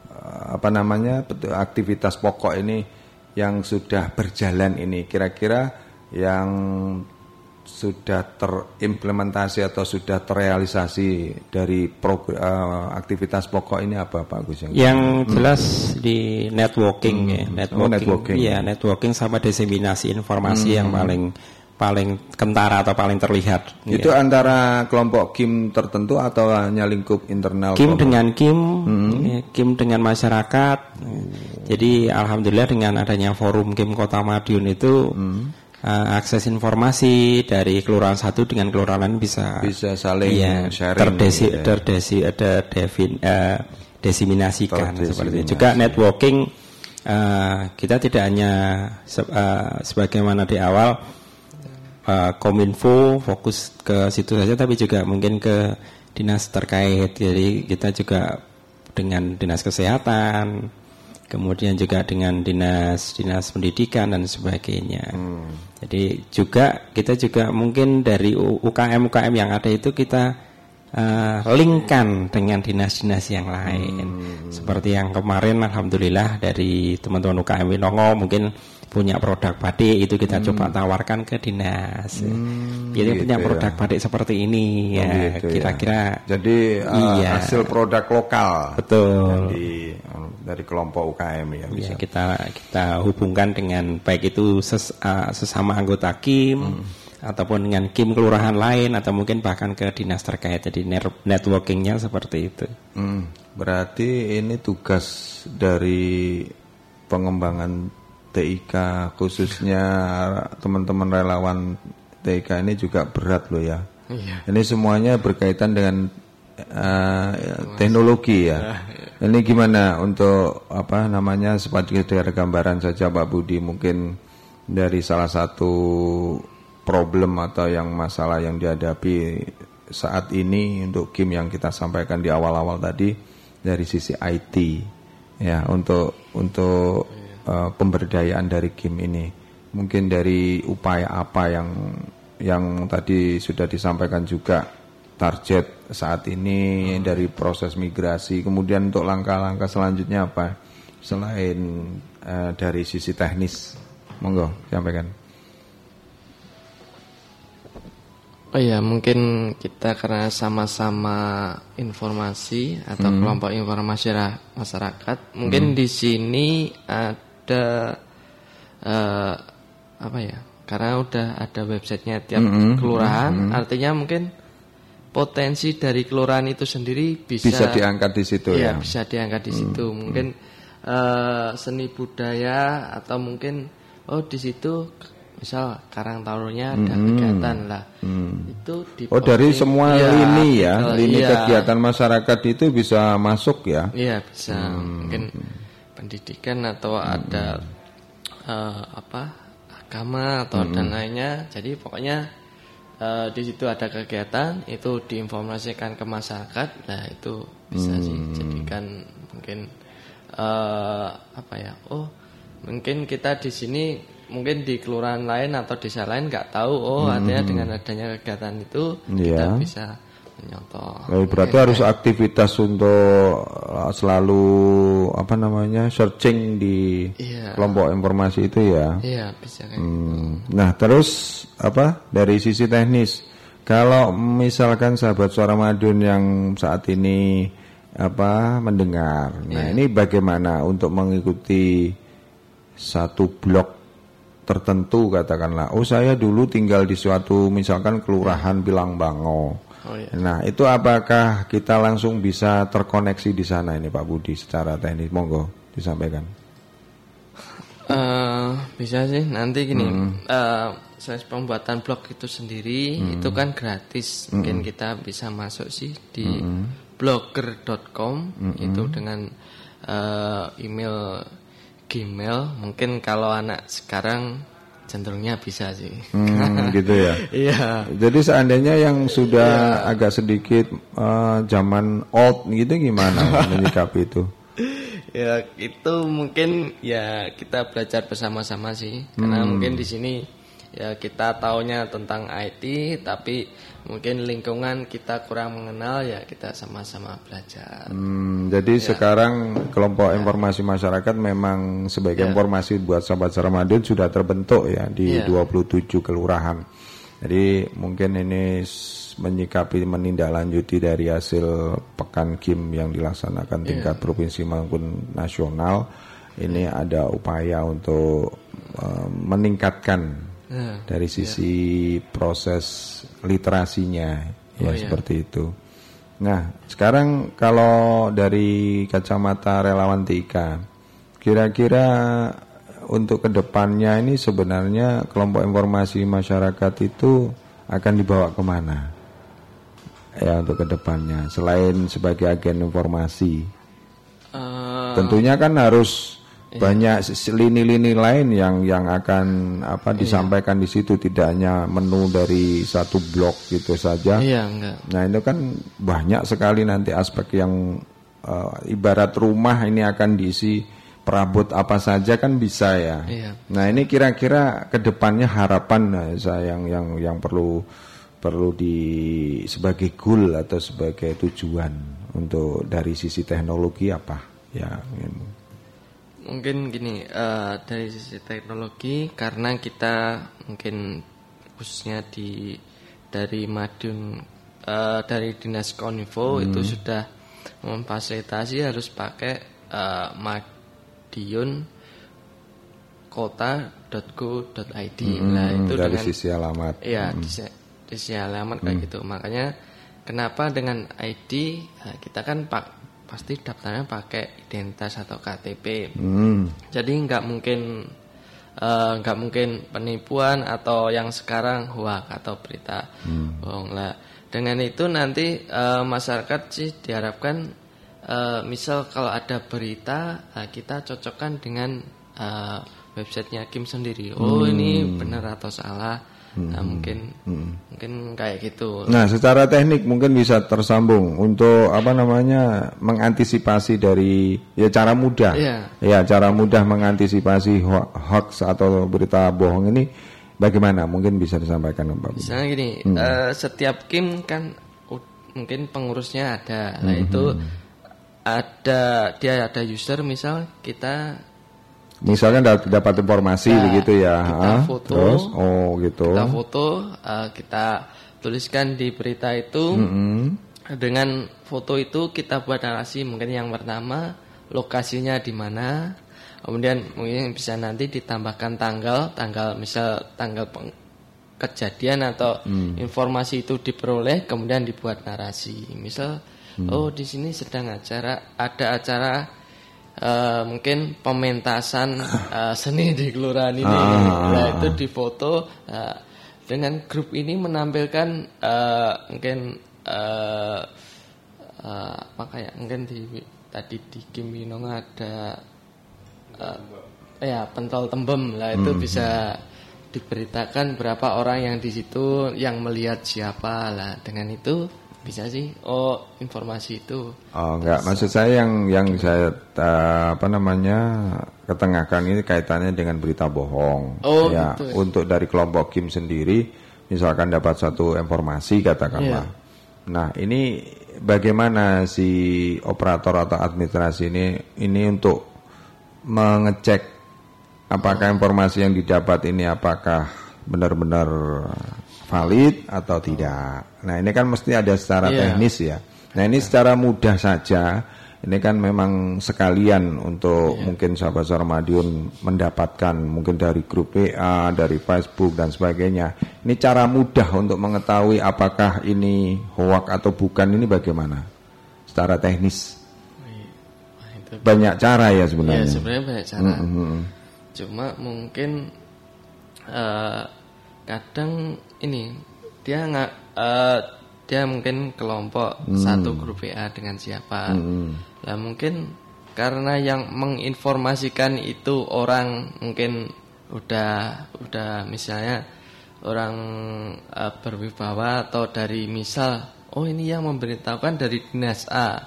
uh, apa namanya aktivitas pokok ini yang sudah berjalan ini kira-kira yang sudah terimplementasi atau sudah terrealisasi dari program, uh, eh, aktivitas pokok ini apa Pak Gus yang yang jelas di networking hmm. ya networking, oh, networking ya networking sama diseminasi informasi hmm. yang paling paling kentara atau paling terlihat itu ya. antara kelompok Kim tertentu atau hanya lingkup internal Kim kelompok? dengan Kim hmm. Ya, Kim dengan masyarakat oh. jadi alhamdulillah dengan adanya forum Kim Kota Madiun itu hmm uh, akses informasi dari kelurahan satu dengan kelurahan lain bisa bisa saling ya, sharing terdesi ya. terdesi ada devin uh, desiminasikan seperti itu. Juga networking uh, kita tidak hanya se uh, sebagaimana di awal uh, kominfo fokus ke situ saja tapi juga mungkin ke dinas terkait. Jadi kita juga dengan dinas kesehatan kemudian juga dengan dinas dinas pendidikan dan sebagainya. Hmm. Jadi juga kita juga mungkin dari UKM UKM yang ada itu kita uh, linkkan dengan dinas-dinas yang lain. Hmm. Seperti yang kemarin alhamdulillah dari teman-teman UKM Winongo mungkin punya produk batik itu kita hmm. coba tawarkan ke dinas. Hmm, Jadi gitu punya ya. produk ya. batik seperti ini oh, ya gitu ya. kira-kira. Ya. Jadi uh, iya. hasil produk lokal. Betul. Dari uh, dari kelompok UKM ya. Bisa. Ya, kita kita hubungkan dengan baik itu ses, uh, sesama anggota KIM. Hmm ataupun dengan kim kelurahan lain atau mungkin bahkan ke dinas terkait jadi networkingnya seperti itu. Hmm, berarti ini tugas dari pengembangan TIK khususnya teman-teman relawan TIK ini juga berat loh ya. Iya. Ini semuanya berkaitan dengan uh, teknologi ya. ya, ya. Ini gimana untuk apa namanya seperti dari gambaran saja Pak Budi mungkin dari salah satu problem atau yang masalah yang dihadapi saat ini untuk game yang kita sampaikan di awal-awal tadi dari sisi IT ya untuk untuk uh, pemberdayaan dari game ini. Mungkin dari upaya apa yang yang tadi sudah disampaikan juga target saat ini hmm. dari proses migrasi, kemudian untuk langkah-langkah selanjutnya apa selain uh, dari sisi teknis, monggo sampaikan. Oh ya, mungkin kita karena sama-sama informasi atau hmm. kelompok informasi masyarakat, mungkin hmm. di sini ada ada uh, apa ya? Karena udah ada websitenya tiap mm -hmm. kelurahan, mm -hmm. artinya mungkin potensi dari kelurahan itu sendiri bisa bisa diangkat di situ ya. ya. bisa diangkat di situ. Mm -hmm. Mungkin uh, seni budaya atau mungkin oh di situ misal Karang Tarunnya ada hmm. kegiatan lah hmm. itu di oh dari semua ya, lini ya lini iya. kegiatan masyarakat itu bisa masuk ya iya bisa hmm. mungkin pendidikan atau hmm. ada uh, apa agama atau hmm. dan lainnya. Jadi pokoknya uh, di situ ada kegiatan itu diinformasikan ke masyarakat. Nah itu bisa hmm. sih jadikan mungkin uh, apa ya? Oh mungkin kita di sini mungkin di kelurahan lain atau desa lain nggak tahu oh hmm. artinya dengan adanya kegiatan itu yeah. kita bisa menyontoh. Oh, berarti harus aktivitas untuk uh, selalu apa namanya searching di yeah. kelompok informasi itu ya. Iya bisa kayak hmm. gitu. Nah terus apa dari sisi teknis kalau misalkan sahabat suara Madiun yang saat ini apa mendengar, nah iya. ini bagaimana untuk mengikuti satu blok tertentu katakanlah oh saya dulu tinggal di suatu misalkan kelurahan Bilang Bango oh, iya. nah itu apakah kita langsung bisa terkoneksi di sana ini Pak Budi secara teknis monggo disampaikan uh, bisa sih nanti gini hmm. uh, pembuatan blog itu sendiri hmm. itu kan gratis mungkin hmm. kita bisa masuk sih di hmm. blogger.com hmm. itu dengan uh, email Gmail mungkin kalau anak sekarang cenderungnya bisa sih. Hmm, gitu ya. Iya. Jadi seandainya yang sudah ya. agak sedikit uh, zaman old gitu gimana menyikapi itu? Ya itu mungkin ya kita belajar bersama-sama sih. Karena hmm. mungkin di sini ya kita taunya tentang IT tapi mungkin lingkungan kita kurang mengenal ya kita sama-sama belajar. Hmm, jadi ya. sekarang kelompok ya. informasi masyarakat memang sebagai ya. informasi buat sahabat Ramadhan sudah terbentuk ya di ya. 27 kelurahan. Jadi mungkin ini menyikapi menindaklanjuti dari hasil pekan Kim yang dilaksanakan tingkat yeah. provinsi maupun nasional ini yeah. ada upaya untuk uh, meningkatkan Nah, dari sisi ya. proses literasinya ya oh, ya seperti itu. Nah, sekarang kalau dari kacamata relawan TIK, kira-kira untuk ke depannya ini sebenarnya kelompok informasi masyarakat itu akan dibawa ke mana? Ya untuk ke depannya, selain sebagai agen informasi, uh, tentunya kan harus. Banyak lini-lini lain yang yang akan apa iya. disampaikan di situ tidak hanya menu dari satu blok gitu saja. Iya, enggak. Nah, itu kan banyak sekali nanti aspek yang uh, ibarat rumah ini akan diisi perabot apa saja kan bisa ya. Iya. Nah, ini kira-kira ke depannya harapan nah, saya yang yang yang perlu perlu di sebagai goal atau sebagai tujuan untuk dari sisi teknologi apa ya. Ini mungkin gini uh, dari sisi teknologi karena kita mungkin khususnya di dari Madiun uh, dari dinas Koninfo hmm. itu sudah memfasilitasi harus pakai uh, Madiun kota.go.id hmm, nah itu dari dengan, sisi alamat ya hmm. di, di sisi alamat kayak hmm. gitu makanya kenapa dengan ID kita kan pak pasti daftarnya pakai identitas atau KTP. Hmm. Jadi nggak mungkin eh, nggak uh, mungkin penipuan atau yang sekarang hoax atau berita hmm. bohong lah. Dengan itu nanti uh, masyarakat sih diharapkan uh, misal kalau ada berita uh, kita cocokkan dengan uh, websitenya Kim sendiri. Oh hmm. ini benar atau salah Hmm. Nah, mungkin hmm. mungkin kayak gitu. Nah, secara teknik mungkin bisa tersambung untuk apa namanya mengantisipasi dari ya cara mudah. Yeah. Ya, cara mudah mengantisipasi hoax atau berita bohong ini bagaimana? Mungkin bisa disampaikan Pak. Misalnya gini, hmm. uh, setiap kim kan uh, mungkin pengurusnya ada. Nah, hmm. itu ada dia ada user misal kita Misalnya dapat informasi nah, begitu ya. Kita foto. Terus, oh gitu. Kita foto, uh, kita tuliskan di berita itu. Mm -hmm. Dengan foto itu kita buat narasi mungkin yang pertama lokasinya di mana. Kemudian mungkin bisa nanti ditambahkan tanggal, tanggal misal tanggal kejadian atau mm. informasi itu diperoleh kemudian dibuat narasi. Misal mm. oh di sini sedang acara ada acara uh, mungkin pementasan uh, seni di kelurahan ini. Ah. Nah, itu difoto uh, dengan grup ini menampilkan uh, mungkin uh, uh, apa kayak mungkin di tadi di Kim Winong ada uh, ya pentol tembem lah itu Hmm. bisa diberitakan berapa orang yang di situ yang melihat siapa lah dengan itu bisa sih oh informasi itu Oh enggak, maksud saya yang yang saya eh, apa namanya ketengahkan ini kaitannya dengan berita bohong. Oh, ya, gitu untuk dari kelompok Kim sendiri, misalkan dapat satu informasi katakanlah. Iya. Nah, ini bagaimana si operator atau administrasi ini ini untuk mengecek apakah informasi yang didapat ini apakah benar-benar valid atau tidak. Nah, ini kan mesti ada secara Iya. teknis ya. Nah, ini secara mudah saja. Ini kan memang sekalian untuk mungkin sahabat suara Madiun mendapatkan mungkin dari grup WA, dari Facebook dan sebagainya. Ini cara mudah untuk mengetahui apakah ini hoak atau bukan ini bagaimana? Secara teknis. Banyak cara ya sebenarnya. ya sebenarnya banyak cara Mm, mm, mm. cuma mungkin eh, kadang ini dia nggak eh, dia mungkin kelompok Hmm. satu grup WA dengan siapa Hmm. lah mungkin karena yang menginformasikan itu orang mungkin udah udah misalnya orang eh, berwibawa atau dari misal oh ini yang memberitahukan dari dinas A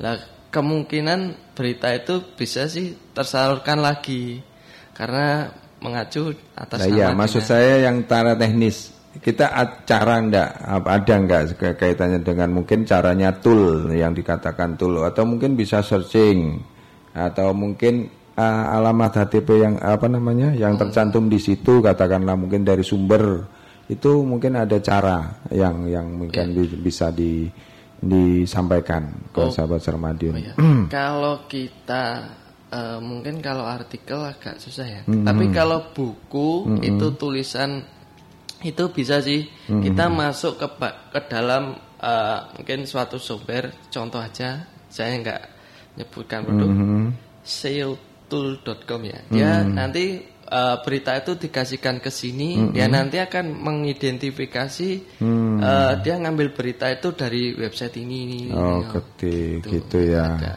lah kemungkinan berita itu bisa sih tersalurkan lagi karena mengacu atas Nah, nama maksud dinas. saya yang cara teknis kita cara enggak ada enggak kaitannya dengan mungkin caranya tool yang dikatakan tool atau mungkin bisa searching atau mungkin uh, alamat HTTP yang apa namanya yang tercantum di situ katakanlah mungkin dari sumber itu mungkin ada cara yang yang mungkin bi- bisa di disampaikan ke Oh. sahabat Sermadiun. Oh, iya. kalau kita eh, mungkin kalau artikel agak susah ya. Mhm. Tapi kalau buku Mhm. itu tulisan itu bisa sih Mhm. kita masuk ke ke dalam eh, mungkin suatu sumber. Contoh aja, saya nggak nyebutkan produk Mhm. saletool.com ya. Dia Mhm. nanti eh, berita itu dikasihkan ke sini, Mhm. dia nanti akan mengidentifikasi Hmm. eh, dia ngambil berita itu dari website ini. Oh, ketik gitu. gitu ya. Ada.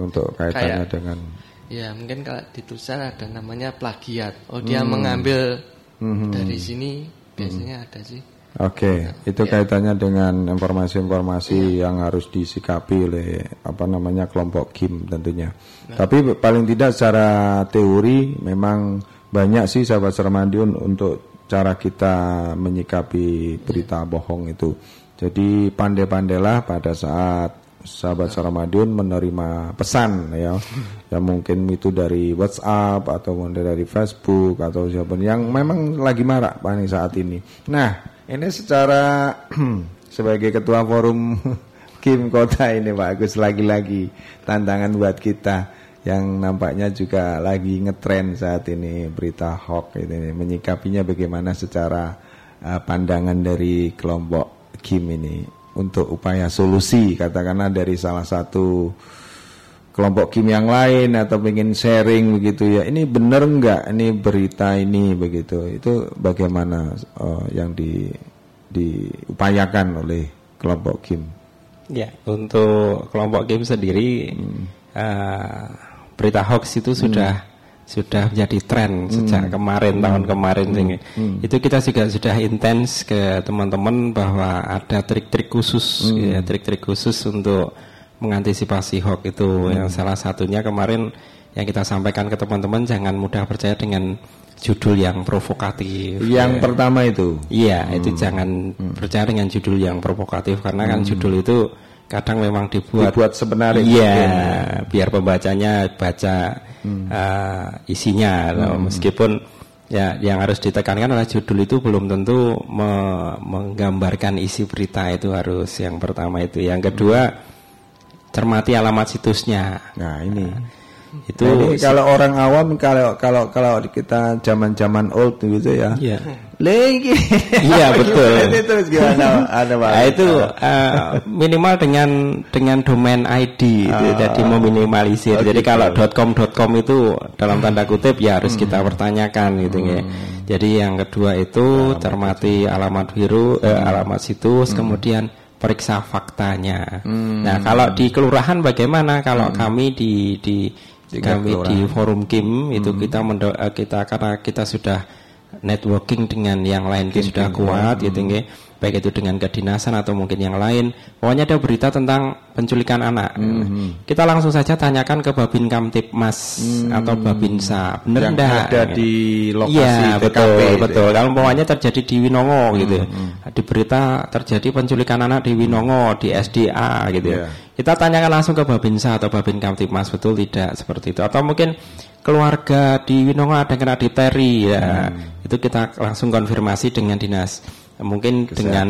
Untuk kaitannya Kayak- dengan Ya mungkin kalau di tulisan ada namanya plagiat. Oh dia Hmm. mengambil Mhm. dari sini biasanya ada sih. Oke, itu Ya. kaitannya dengan informasi-informasi yang harus disikapi oleh apa namanya kelompok Kim tentunya. Nah. Tapi paling tidak secara teori memang banyak sih sahabat Sermandiun untuk cara kita menyikapi berita bohong itu. Jadi pandai-pandailah pada saat sahabat Sarmadiun menerima pesan ya, yang mungkin itu dari WhatsApp atau dari Facebook atau siapa yang memang lagi marak paling saat ini. Nah, ini secara sebagai ketua forum Kim Kota ini Pak Agus lagi-lagi tantangan buat kita yang nampaknya juga lagi ngetren saat ini berita hoax ini menyikapinya bagaimana secara uh, pandangan dari kelompok Kim ini untuk upaya solusi katakanlah dari salah satu kelompok Kim yang lain atau ingin sharing begitu ya. Ini benar nggak? Ini berita ini begitu. Itu bagaimana uh, yang di diupayakan oleh kelompok Kim? Ya, untuk kelompok game sendiri Hmm. eh, berita hoax itu sudah sudah menjadi tren sejak kemarin tahun kemarin Sing. itu kita juga sudah intens ke teman-teman bahwa ada trik-trik khusus ya trik-trik khusus untuk mengantisipasi hoax itu. Yang salah satunya kemarin yang kita sampaikan ke teman-teman jangan mudah percaya dengan judul yang provokatif yang Ya. pertama itu? Iya, itu jangan percaya dengan judul yang provokatif karena kan judul itu kadang memang dibuat Dibuat sebenarnya Iya, mungkin. biar pembacanya baca uh, isinya loh. meskipun ya yang harus ditekankan adalah judul itu belum tentu me- menggambarkan isi berita itu harus yang pertama itu. Yang kedua cermati alamat situsnya. nah ini Itu Nah, ini kalau orang awam kalau kalau kalau kita zaman-zaman old gitu ya. Iya. Lagi. Iya betul. itu terus gimana? Ada? Nah, itu uh, minimal dengan dengan domain ID itu, Ah. jadi meminimalisir. Oh, jadi gitu. kalau .com.com itu dalam tanda kutip ya harus kita Hmm. pertanyakan gitu ya. Jadi yang kedua itu cermati alamat biru eh, Hmm. alamat situs kemudian periksa faktanya. Nah, kalau di kelurahan bagaimana? Kalau Hmm. kami di di kami di forum Kim itu hmm. kita mendo- eh, kita karena kita sudah networking dengan yang lain itu sudah kuat gitu hmm. gitu baik itu dengan kedinasan atau mungkin yang lain. Pokoknya ada berita tentang penculikan anak. Mm-hmm. Kita langsung saja tanyakan ke Babin Kamtipmas mm-hmm. atau Babinsa, benar enggak? Ada di lokasi Iya, betul, itu betul. Ya? Kalau pokoknya terjadi di Winongo mm-hmm. gitu. Di berita terjadi penculikan anak di Winongo, di SDA gitu. Yeah. Kita tanyakan langsung ke Babinsa atau Babin Kamtipmas betul tidak seperti itu atau mungkin keluarga di Winongo ada yang kena difteri ya. Hmm. Itu kita langsung konfirmasi dengan dinas mungkin kesehatan. dengan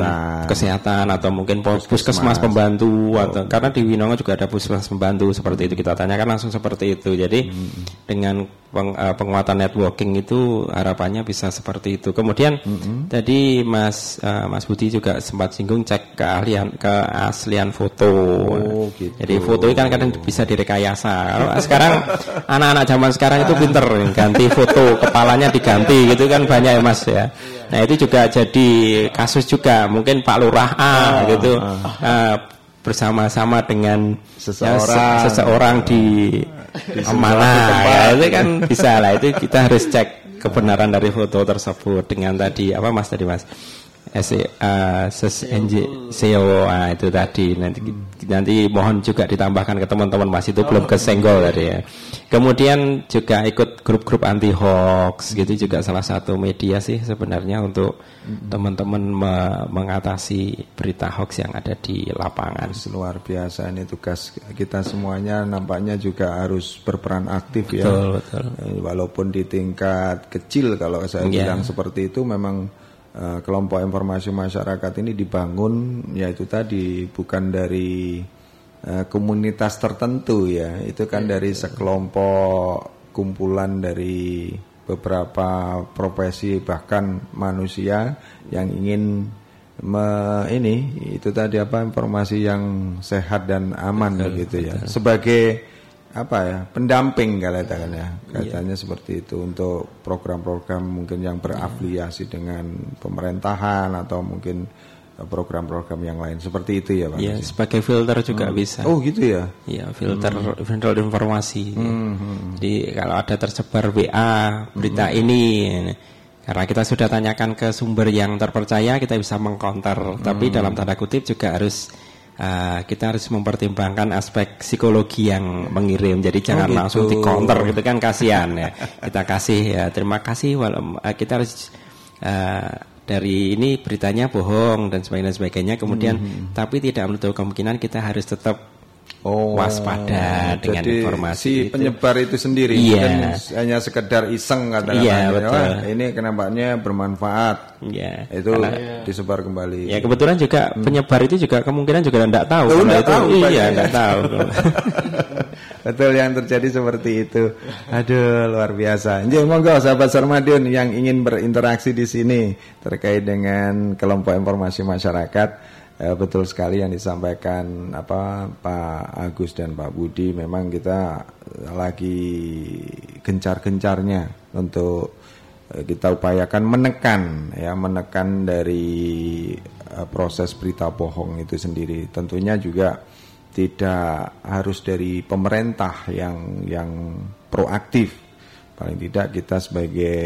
kesehatan atau mungkin puskesmas, puskesmas pembantu oh. atau karena di Winongo juga ada puskesmas pembantu seperti itu kita tanyakan langsung seperti itu jadi hmm. dengan peng, uh, penguatan networking itu harapannya bisa seperti itu kemudian hmm. tadi Mas uh, Mas Budi juga sempat singgung cek keahlian keaslian foto oh, gitu. jadi foto kan kadang bisa direkayasa sekarang anak-anak zaman sekarang itu pinter ganti foto kepalanya diganti gitu kan banyak ya Mas ya Nah itu juga jadi kasus juga. Mungkin Pak Lurah A oh, gitu. oh. Uh, bersama-sama dengan seseorang, ya, se seseorang. di, di mana ya itu kan bisa lah. Itu kita harus cek kebenaran dari foto tersebut dengan tadi apa mas tadi mas SE, uh, SEO uh, itu tadi nanti nanti mohon juga ditambahkan ke teman-teman Mas itu belum kesenggol tadi ya. Kemudian juga ikut grup-grup anti hoax gitu juga salah satu media sih sebenarnya untuk teman-teman me mengatasi berita hoax yang ada di lapangan. Luar biasa ini tugas kita semuanya nampaknya juga harus berperan aktif betul, ya. Betul. Walaupun di tingkat kecil kalau saya yeah. bilang seperti itu memang Eh, kelompok informasi masyarakat ini dibangun yaitu tadi bukan dari uh, komunitas tertentu ya. Itu kan ya, dari sekelompok kumpulan dari beberapa profesi bahkan manusia yang ingin me, ini itu tadi apa informasi yang sehat dan aman betul, gitu ya. sebagai apa ya pendamping katakan ya katanya iya. seperti itu untuk program-program mungkin yang berafiliasi dengan pemerintahan atau mungkin program-program yang lain seperti itu ya pak ya sebagai filter juga hmm. bisa oh gitu ya ya filter hmm. filter informasi hmm. hmm. jadi kalau ada tersebar WA berita hmm. ini karena kita sudah tanyakan ke sumber yang terpercaya kita bisa mengcounter hmm. tapi dalam tanda kutip juga harus uh, kita harus mempertimbangkan aspek psikologi yang mengirim. Jadi jangan oh gitu. langsung di counter gitu kan kasihan ya. Kita kasih ya terima kasih walau uh, kita harus uh, dari ini beritanya bohong dan sebagainya dan sebagainya. Kemudian mm -hmm. tapi tidak menutup kemungkinan kita harus tetap oh, waspada dengan jadi informasi si itu. penyebar itu sendiri iya. hanya sekedar iseng kata iya, betul. Oh, ini kenampaknya bermanfaat iya. itu karena, disebar kembali ya kebetulan juga hmm. penyebar itu juga kemungkinan juga tidak tahu oh, itu tahu iya tidak tahu betul yang terjadi seperti itu aduh luar biasa jadi monggo sahabat Sarmadion yang ingin berinteraksi di sini terkait dengan kelompok informasi masyarakat Ya, betul sekali yang disampaikan apa Pak Agus dan Pak Budi. Memang kita lagi gencar-gencarnya untuk eh, kita upayakan menekan ya menekan dari uh, proses berita bohong itu sendiri. Tentunya juga tidak harus dari pemerintah yang yang proaktif. Paling tidak kita sebagai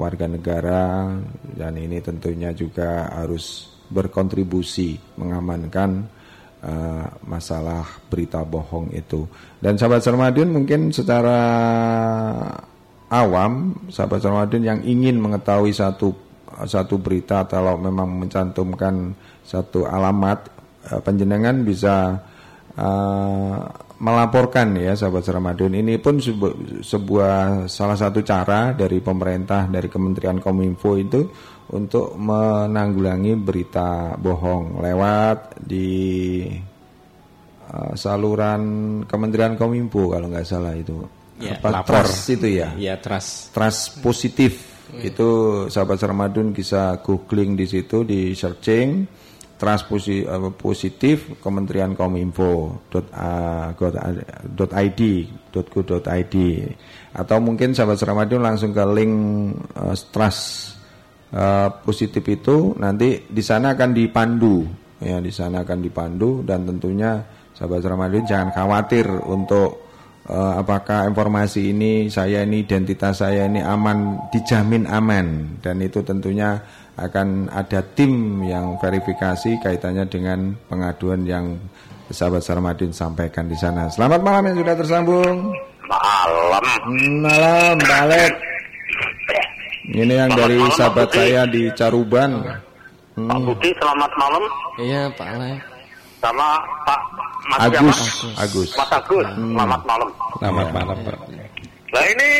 warga negara dan ini tentunya juga harus berkontribusi mengamankan uh, masalah berita bohong itu. Dan sahabat Sarmadun mungkin secara awam, sahabat Sarmadun yang ingin mengetahui satu satu berita kalau memang mencantumkan satu alamat uh, penjenengan bisa uh, melaporkan ya sahabat Ramadan ini pun sebu sebuah salah satu cara dari pemerintah dari Kementerian Kominfo itu untuk menanggulangi berita bohong lewat di uh, saluran Kementerian Kominfo kalau nggak salah itu. Ya, apa lapor. trust itu ya? Ya trust. Trust positif. Ya. itu sahabat Ramadan bisa googling di situ di searching trust positif Kementerian Kominfo .id .go.id atau mungkin sahabat Ramadan langsung ke link uh, trust uh, positif itu nanti di sana akan dipandu ya di sana akan dipandu dan tentunya sahabat Ramadan jangan khawatir untuk uh, apakah informasi ini saya ini identitas saya ini aman dijamin aman dan itu tentunya akan ada tim yang verifikasi kaitannya dengan pengaduan yang sahabat Sarmadin sampaikan di sana. Selamat malam yang sudah tersambung. Malam. Malam, balik. Ini yang dari malam, sahabat saya di Caruban. Hmm. Pak Budi, selamat malam. Iya, Pak Alek. Sama Pak Mas Agus. Agus. Mas Agus, hmm. selamat malam. Selamat ya. malam, Pak. Nah ini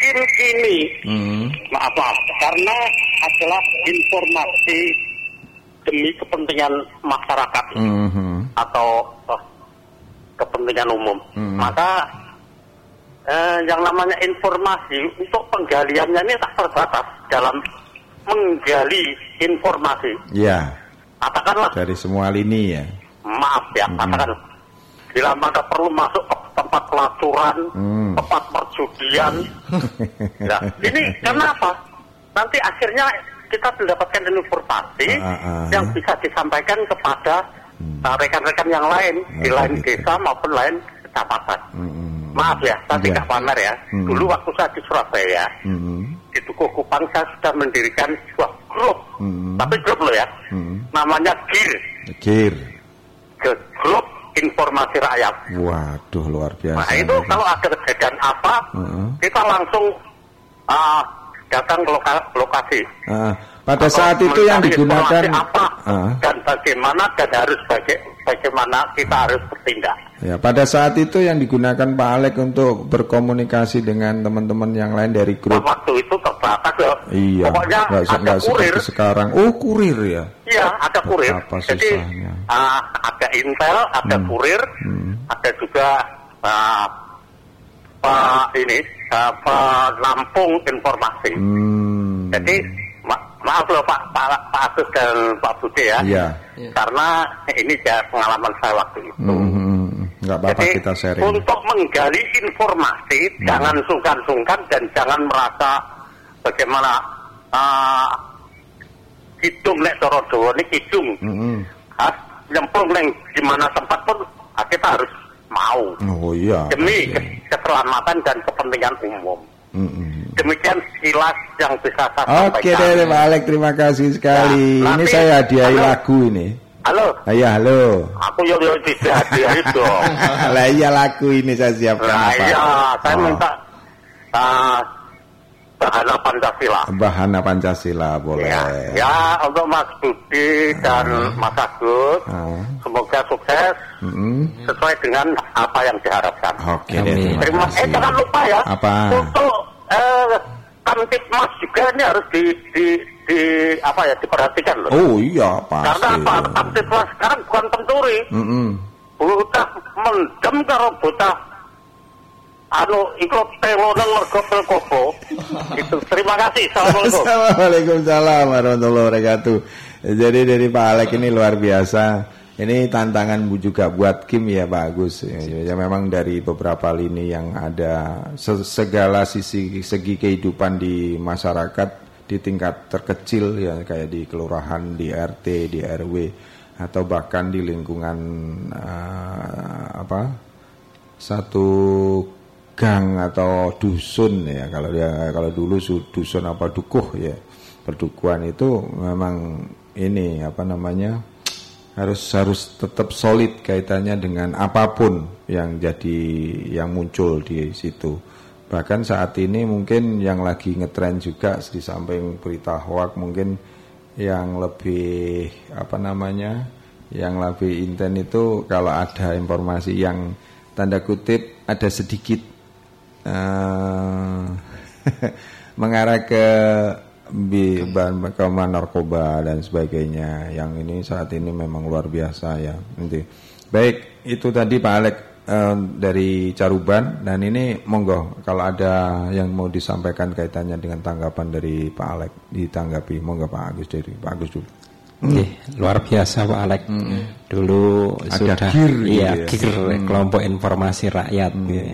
ini, ini hmm. maaf maaf karena adalah informasi demi kepentingan masyarakat hmm. atau oh, kepentingan umum. Hmm. Maka eh, yang namanya informasi untuk penggaliannya ini tak terbatas dalam menggali informasi. Ya. Katakanlah dari semua lini ya. Maaf ya, hmm. katakan bila mana perlu masuk ke tempat pelacuran, hmm. tempat perjudian. nah, ini kenapa? Nanti akhirnya kita mendapatkan informasi uh, uh, yang bisa disampaikan kepada hmm. uh, rekan-rekan hmm. yang lain uh, di lain gitu. desa maupun lain kecamatan. Hmm. Maaf ya, saya tidak pamer ya. Hmm. Dulu waktu saya di Surabaya, hmm. di Tugu Kupang saya sudah mendirikan sebuah grup, hmm. tapi grup loh ya, hmm. namanya GIR. GIR. Grup informasi rakyat. Waduh luar biasa. Nah itu kalau ada kejadian apa, uh-huh. kita langsung uh, datang ke loka- lokasi. Uh, pada Atau saat itu yang digunakan apa uh, dan bagaimana dan harus baga- bagaimana kita harus bertindak. Ya, pada saat itu yang digunakan Pak Alek untuk berkomunikasi dengan teman-teman yang lain dari grup. Waktu itu terbatas ya. Iya. Pokoknya gak, ada gak kurir. sekarang. Oh, kurir ya. Iya, ada kurir. Apa Jadi uh, ada intel, ada hmm. kurir, hmm. ada juga uh, uh, ini uh, penampung informasi. Hmm. Jadi maaf loh Pak Pak, Pak Agus dan Pak Budi ya. Iya. Karena ini ya pengalaman saya waktu itu. Hmm. Nggak apa-apa Jadi, kita sharing. Untuk menggali informasi, hmm. jangan sungkan-sungkan dan jangan merasa bagaimana uh, hidung nek coro dowo ini hidung. Hmm. Ah, nyemplung neng di mana tempat pun ah, kita harus mau. Oh iya. Demi iya. keselamatan dan kepentingan umum. Mm-hmm. Demikian kilas yang bisa saya Oke sampaikan. deh Pak Alek, terima kasih sekali. Nah, ini nanti- saya hadiahi halo. lagu ini. Halo, Iya, halo. aku yo yo hadiah dong. lah iya lagu ini saya siapkan Nah apa? iya, saya Oh. minta uh, bahana Pancasila. Bahana Pancasila boleh. Ya, ya untuk Mas Budi dan Mas Agus, Ah. semoga sukses Mm-mm. sesuai dengan apa yang diharapkan. Oke deh, terima Terima eh kasih. jangan lupa ya. Apa? Untuk eh, Kamtipmas juga ini harus di, di, di apa ya diperhatikan loh. Oh iya Karena pasti. apa? Kamtipmas sekarang bukan pencuri, Mm-mm. buta mendem karo buta anu ikut telonan mergo pelkopo. Itu terima kasih. Assalamualaikum. Waalaikumsalam warahmatullahi wabarakatuh. Jadi dari Pak Alek ini luar biasa. Ini tantangan juga buat Kim ya Pak Agus. Ya, ya memang dari beberapa lini yang ada se- segala sisi segi kehidupan di masyarakat di tingkat terkecil ya kayak di kelurahan, di RT, di RW atau bahkan di lingkungan eh, apa satu gang atau dusun ya. Kalau dia kalau dulu su- dusun apa dukuh ya. Perdukuhan itu memang ini apa namanya harus harus tetap solid kaitannya dengan apa pun yang jadi yang muncul di situ. Bahkan saat ini mungkin yang lagi ngetren juga di samping berita hoak mungkin yang lebih apa namanya yang lebih intent itu kalau ada informasi yang tanda kutip ada sedikit eh, mengarah ke bahan bahan narkoba dan sebagainya. Yang ini saat ini memang luar biasa ya. Nanti. Baik itu tadi Pak Alek eh, dari Caruban. Dan ini monggo kalau ada yang mau disampaikan kaitannya dengan tanggapan dari Pak Alek ditanggapi. Monggo Pak Agus dari Pak Agus dulu. Oke, luar biasa Pak Alek. Dulu Ada sudah GIR gitu iya, ya. GIR, kelompok informasi rakyat. gitu.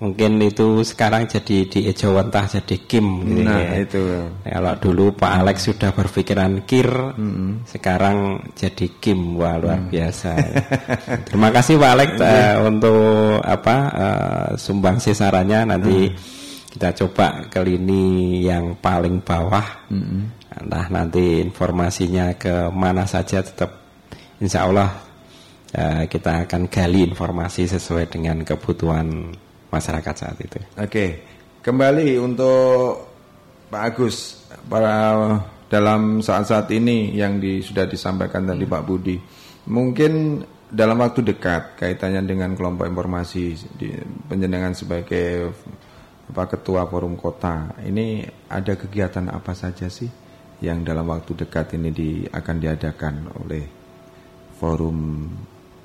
Mungkin itu sekarang jadi di Ejawantah jadi Kim gitu nah ya. itu kalau dulu Pak Alex sudah berpikiran Kir hmm. sekarang jadi Kim wah luar hmm. biasa terima kasih Pak Alex uh, untuk apa uh, sumbang sarannya nanti hmm. kita coba ke lini yang paling bawah hmm. nah nanti informasinya ke mana saja tetap Insya Allah uh, kita akan gali informasi sesuai dengan kebutuhan masyarakat saat itu. Oke, kembali untuk Pak Agus para dalam saat-saat ini yang di, sudah disampaikan tadi Pak Budi, mungkin dalam waktu dekat kaitannya dengan kelompok informasi di penjenengan sebagai apa ketua forum kota ini ada kegiatan apa saja sih yang dalam waktu dekat ini di, akan diadakan oleh forum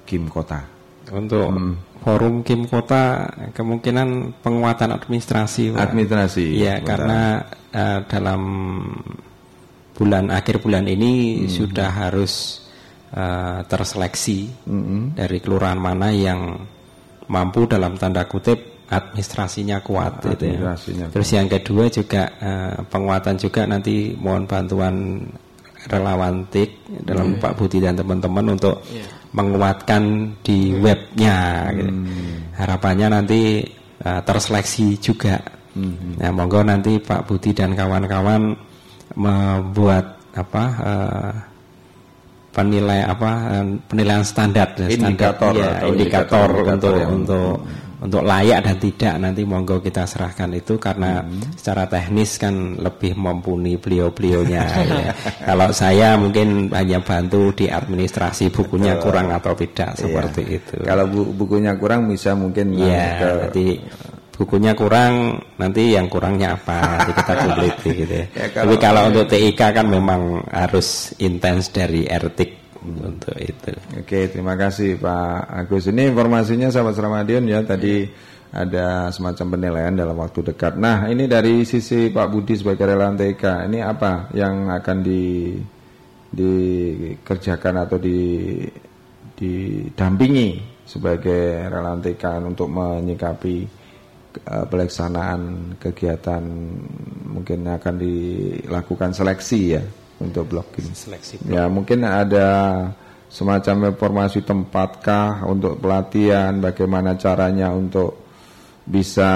Kim Kota? Untuk hmm. forum Kim Kota kemungkinan penguatan administrasi. Administrasi. Ya, karena uh, dalam bulan akhir bulan ini hmm. sudah harus uh, terseleksi hmm. dari kelurahan mana yang mampu dalam tanda kutip administrasinya kuat administrasinya. Gitu ya. Terus yang kedua juga uh, penguatan juga nanti mohon bantuan relawan TIK dalam yeah. Pak Budi dan teman-teman untuk yeah menguatkan di webnya. Gitu. Hmm. Harapannya nanti uh, terseleksi juga. Hmm. Ya, monggo nanti Pak Budi dan kawan-kawan membuat apa uh, penilai apa uh, penilaian standar, indikator, standar, ya, indikator, indikator, indikator untuk ya. untuk untuk layak dan tidak nanti monggo kita serahkan itu karena hmm. secara teknis kan lebih mumpuni beliau-beliaunya ya. Kalau saya mungkin hanya bantu di administrasi bukunya Betul. kurang atau tidak iya. seperti itu. Kalau bu bukunya kurang bisa mungkin ya ke... nanti bukunya kurang nanti yang kurangnya apa nanti kita publik gitu. ya, kalau, Tapi kalau untuk TIK kan memang harus intens dari RTIK untuk itu. Oke, terima kasih Pak Agus. Ini informasinya sahabat Ramadion ya tadi ada semacam penilaian dalam waktu dekat. Nah, ini dari sisi Pak Budi sebagai relawan TK, ini apa yang akan di dikerjakan atau di didampingi sebagai relawan TK untuk menyikapi uh, pelaksanaan kegiatan mungkin akan dilakukan seleksi ya untuk blocking. Seleksi blok. Ya mungkin ada semacam informasi tempatkah untuk pelatihan, bagaimana caranya untuk bisa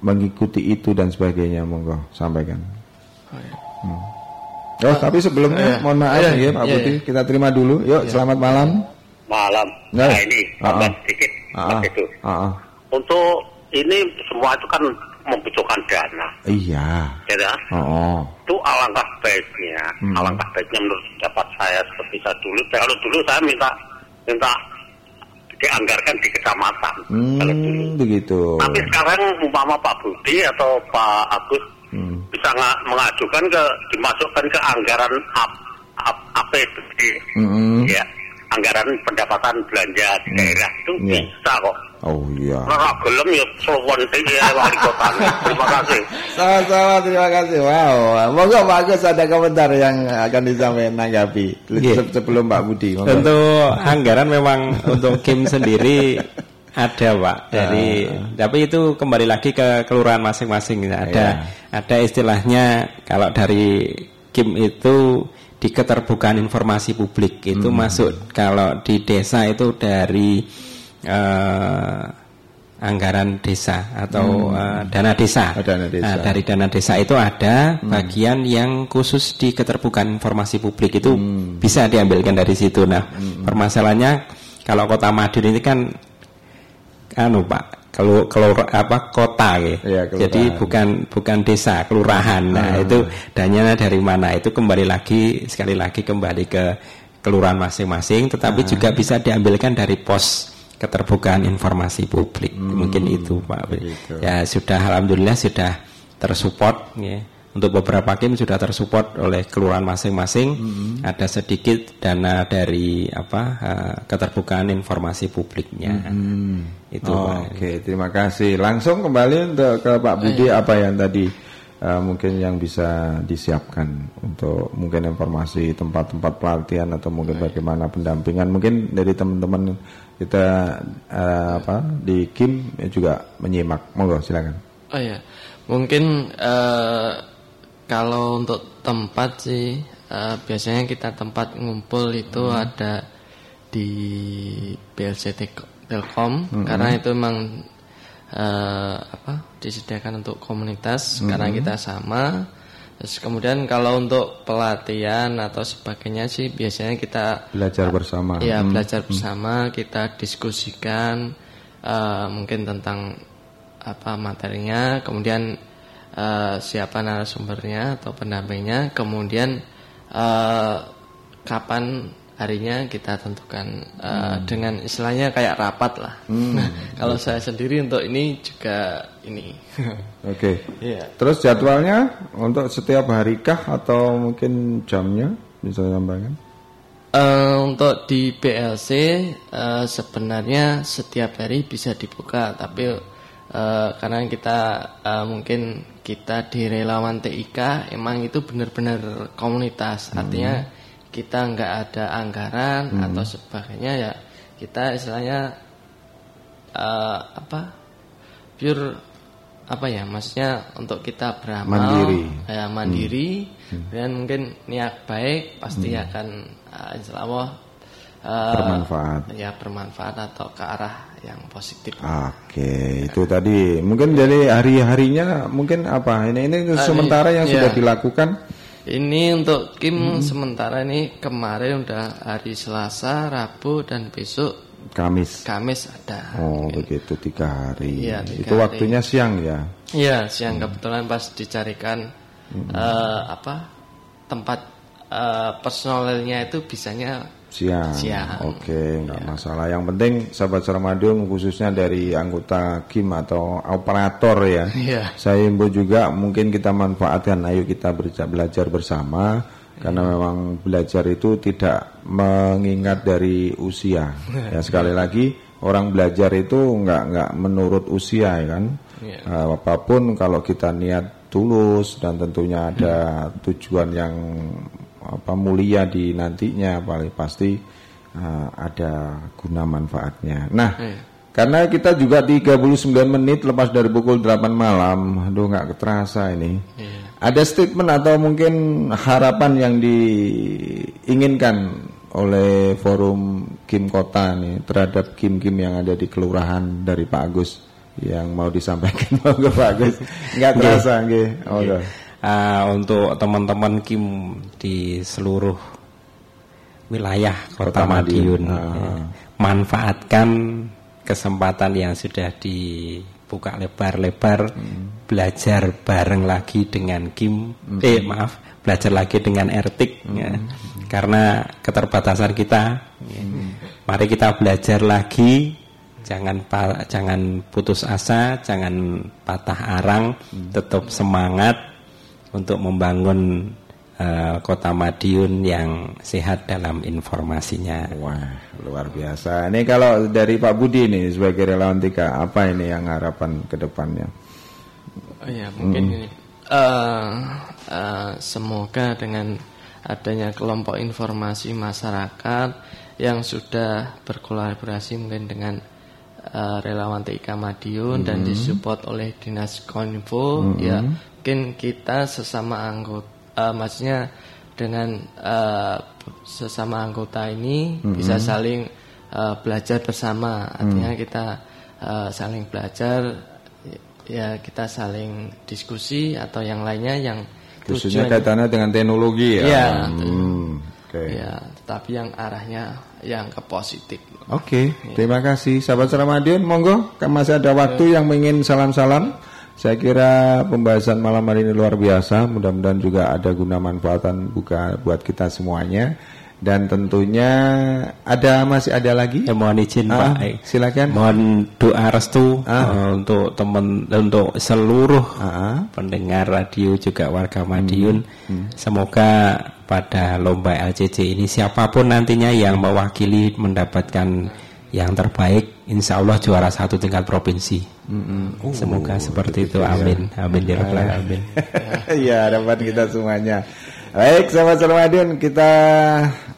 mengikuti itu dan sebagainya, monggo sampaikan. Oh, ya. hmm. oh uh, tapi sebelumnya uh, mohon maaf uh, ya Pak uh, Putih, kita terima dulu. Yuk, selamat malam. Malam. Nah, nah ini uh, uh, sedikit uh, uh, itu. Uh, uh. Untuk ini semua itu kan membutuhkan dana. Iya. Ya. Oh. Itu alangkah baiknya, hmm. alangkah baiknya menurut pendapat saya seperti saya dulu. Kalau dulu saya minta minta dianggarkan di kecamatan. Hmm, kalau dulu. Begitu. Tapi sekarang umpama Pak Budi atau Pak Agus hmm. bisa mengajukan ke dimasukkan ke anggaran ap, ap, APBD. Hmm. Ya anggaran pendapatan belanja hmm. daerah itu yeah. bisa kok. Oh iya. Ora gelem ya sowan ya wali kota. Terima kasih. Sama-sama terima kasih. Wow. Monggo Pak Agus ada komentar yang akan disampaikan nanggapi yeah. sebelum Pak Budi. Monggo. Untuk anggaran memang untuk Kim sendiri ada Pak. Jadi uh. tapi itu kembali lagi ke kelurahan masing-masing. Ada yeah. ada istilahnya kalau dari Kim itu di keterbukaan informasi publik itu hmm. masuk kalau di desa itu dari uh, anggaran desa atau hmm. uh, dana desa. Oh, dana desa. Nah, dari dana desa itu ada hmm. bagian yang khusus di keterbukaan informasi publik itu hmm. bisa diambilkan dari situ. Nah, hmm. permasalahannya kalau Kota Madiun ini kan anu Pak kalau kalau apa kota ya. ya Jadi bukan bukan desa, kelurahan. Nah, hmm. itu dananya dari mana? Itu kembali lagi sekali lagi kembali ke kelurahan masing-masing tetapi hmm. juga bisa diambilkan dari pos keterbukaan informasi publik. Hmm. Mungkin itu Pak. Begitu. Ya sudah alhamdulillah sudah tersupport ya untuk beberapa game sudah tersupport oleh kelurahan masing-masing. Hmm. Ada sedikit dana dari apa uh, keterbukaan informasi publiknya. Hmm. Itu. Oh, Oke, okay. terima kasih. Langsung kembali untuk ke Pak Budi eh. apa yang tadi uh, mungkin yang bisa disiapkan untuk mungkin informasi tempat-tempat pelatihan atau mungkin bagaimana pendampingan mungkin dari teman-teman kita uh, apa di Kim juga menyimak monggo silakan oh ya mungkin uh, kalau untuk tempat sih uh, biasanya kita tempat ngumpul itu hmm. ada di BLC Telkom hmm. karena itu memang uh, apa disediakan untuk komunitas hmm. karena kita sama. Terus kemudian kalau untuk pelatihan atau sebagainya sih biasanya kita belajar bersama. Iya, hmm. belajar hmm. bersama, kita diskusikan uh, mungkin tentang apa materinya, kemudian uh, siapa narasumbernya atau pendampingnya, kemudian uh, kapan harinya kita tentukan uh, hmm. dengan istilahnya kayak rapat lah. Hmm. Nah, kalau saya sendiri untuk ini juga ini. Oke. Okay. Yeah. Terus jadwalnya untuk setiap hari kah atau mungkin jamnya bisa tambahkan? Uh, untuk di BLC uh, sebenarnya setiap hari bisa dibuka, tapi uh, karena kita uh, mungkin kita di relawan TIK emang itu benar-benar komunitas, hmm. Kita nggak ada anggaran hmm. atau sebagainya ya kita istilahnya uh, apa pure apa ya maksudnya untuk kita beramal mandiri ya mandiri hmm. dan mungkin niat baik pasti hmm. akan uh, insya Allah uh, bermanfaat ya bermanfaat atau ke arah yang positif oke itu tadi mungkin dari hari harinya mungkin apa ini ini sementara yang ya. sudah dilakukan ini untuk Kim hmm. sementara ini kemarin udah hari Selasa, Rabu dan besok Kamis. Kamis ada. Oh mungkin. begitu tiga hari. Ya, tiga Itu hari. waktunya siang ya? Iya siang hmm. kebetulan pas dicarikan hmm. uh, apa tempat uh, personelnya itu bisanya siang. siang. Oke, nggak ya. masalah. Yang penting sahabat Sarmadion khususnya dari anggota Kim atau operator ya. ya. Saya imbau juga mungkin kita manfaatkan. Ayo kita belajar bersama karena ya. memang belajar itu tidak mengingat dari usia. Ya sekali lagi orang belajar itu nggak nggak menurut usia ya kan. Ya. Uh, apa pun kalau kita niat tulus dan tentunya ada tujuan yang apa mulia di nantinya paling pasti uh, ada guna manfaatnya. Nah, hmm. karena kita juga 39 menit lepas dari pukul 8 malam, aduh nggak terasa ini. Hmm. Ada statement atau mungkin harapan yang diinginkan oleh forum Kim Kota nih terhadap Kim-Kim yang ada di kelurahan dari Pak Agus yang mau disampaikan ke Pak Agus. Nggak terasa nggih. Oh, uh, untuk teman-teman Kim di seluruh wilayah Kota, Kota Madiun. Uh. manfaatkan kesempatan yang sudah dibuka lebar-lebar hmm. belajar bareng lagi dengan Kim hmm. eh maaf belajar lagi dengan Ertik hmm. ya. karena keterbatasan kita hmm. mari kita belajar lagi jangan jangan putus asa jangan patah arang hmm. tetap semangat untuk membangun uh, kota Madiun yang sehat dalam informasinya. Wah, luar biasa. Ini kalau dari Pak Budi ini sebagai relawan Tika, apa ini yang harapan ke depannya? Oh ya, mungkin hmm. ini uh, uh, semoga dengan adanya kelompok informasi masyarakat yang sudah berkolaborasi mungkin dengan uh, relawan TIK Madiun hmm. dan disupport oleh Dinas Kominfo hmm. ya mungkin kita sesama anggota uh, maksudnya dengan uh, sesama anggota ini mm-hmm. bisa saling uh, belajar bersama artinya mm. kita uh, saling belajar ya kita saling diskusi atau yang lainnya yang khususnya kaitannya dengan teknologi ya, ya hmm, okay. ya tapi yang arahnya yang ke positif oke okay, terima kasih sahabat Ramadion monggo kan masih ada waktu ya. yang ingin salam-salam saya kira pembahasan malam hari ini luar biasa. Mudah-mudahan juga ada guna manfaatan buka buat kita semuanya. Dan tentunya ada masih ada lagi. Ya, mohon izin ah, Pak. Silakan. Mohon doa restu ah. uh, untuk teman untuk seluruh ah. pendengar radio juga warga Madiun. Hmm. Hmm. Semoga pada lomba LCC ini siapa pun nantinya yang mewakili mendapatkan yang terbaik insya Allah juara satu tingkat provinsi mm-hmm. uh, semoga seperti itu ya. amin amin ya amin ya harapan kita semuanya baik sahabat Ramadan kita eh,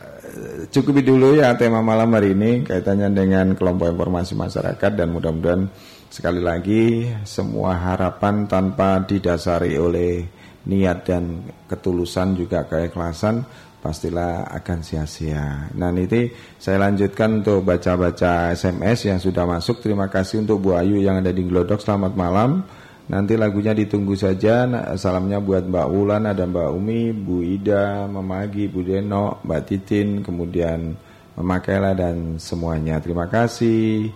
cukupi dulu ya tema malam hari ini kaitannya dengan kelompok informasi masyarakat dan mudah-mudahan sekali lagi semua harapan tanpa didasari oleh niat dan ketulusan juga keikhlasan pastilah akan sia-sia. Nah ini saya lanjutkan untuk baca-baca SMS yang sudah masuk. Terima kasih untuk Bu Ayu yang ada di Glodok. Selamat malam. Nanti lagunya ditunggu saja. Salamnya buat Mbak Wulan, ada Mbak Umi, Bu Ida, Memagi, Bu Deno, Mbak Titin, kemudian Memakailah dan semuanya. Terima kasih.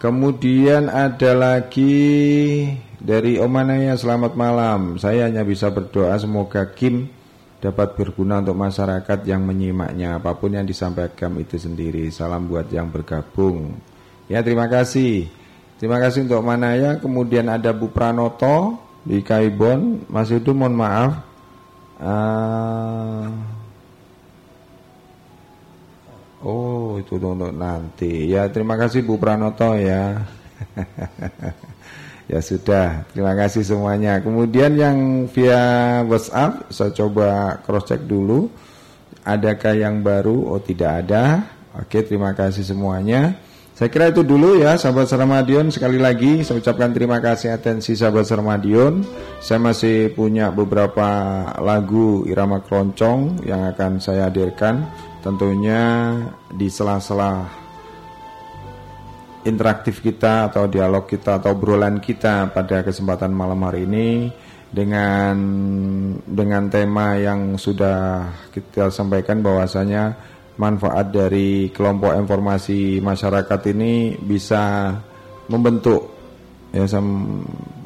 Kemudian ada lagi dari Omanaya, selamat malam. Saya hanya bisa berdoa semoga Kim dapat berguna untuk masyarakat yang menyimaknya apa pun yang disampaikan itu sendiri. Salam buat yang bergabung. Ya terima kasih. Terima kasih untuk Manaya. Kemudian ada Bu Pranoto di Kaibon. Mas itu mohon maaf. Uh, oh itu untuk nanti. Ya terima kasih Bu Pranoto ya. Ya sudah, terima kasih semuanya. Kemudian yang via WhatsApp, saya coba cross check dulu. Adakah yang baru? Oh tidak ada. Oke, terima kasih semuanya. Saya kira itu dulu ya sahabat Sarmadion Sekali lagi saya ucapkan terima kasih atensi sahabat Sarmadion Saya masih punya beberapa lagu irama keroncong yang akan saya hadirkan. Tentunya di sela-sela interaktif kita atau dialog kita atau obrolan kita pada kesempatan malam hari ini dengan dengan tema yang sudah kita sampaikan bahwasanya manfaat dari kelompok informasi masyarakat ini bisa membentuk ya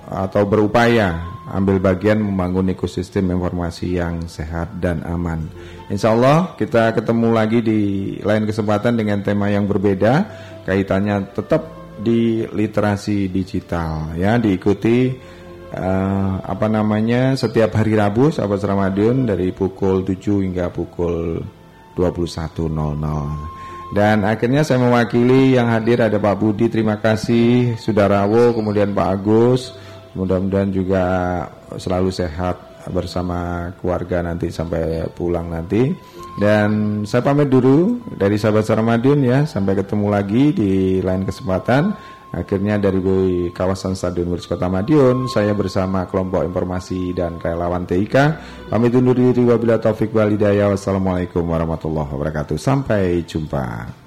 atau berupaya ambil bagian membangun ekosistem informasi yang sehat dan aman. Insya Allah kita ketemu lagi di lain kesempatan dengan tema yang berbeda kaitannya tetap di literasi digital ya diikuti uh, apa namanya setiap hari Rabu sahabat Ramadan dari pukul 7 hingga pukul 21.00 dan akhirnya saya mewakili yang hadir ada Pak Budi terima kasih. Sudah Rawo kemudian Pak Agus. Mudah-mudahan juga selalu sehat bersama keluarga nanti sampai pulang nanti. Dan saya pamit dulu dari sahabat Sarmadin ya, sampai ketemu lagi di lain kesempatan. Akhirnya dari kawasan Stadion Wirs Kota Madiun, saya bersama kelompok informasi dan relawan TIK pamit undur diri wabila taufik walidaya. Wassalamualaikum warahmatullahi wabarakatuh. Sampai jumpa.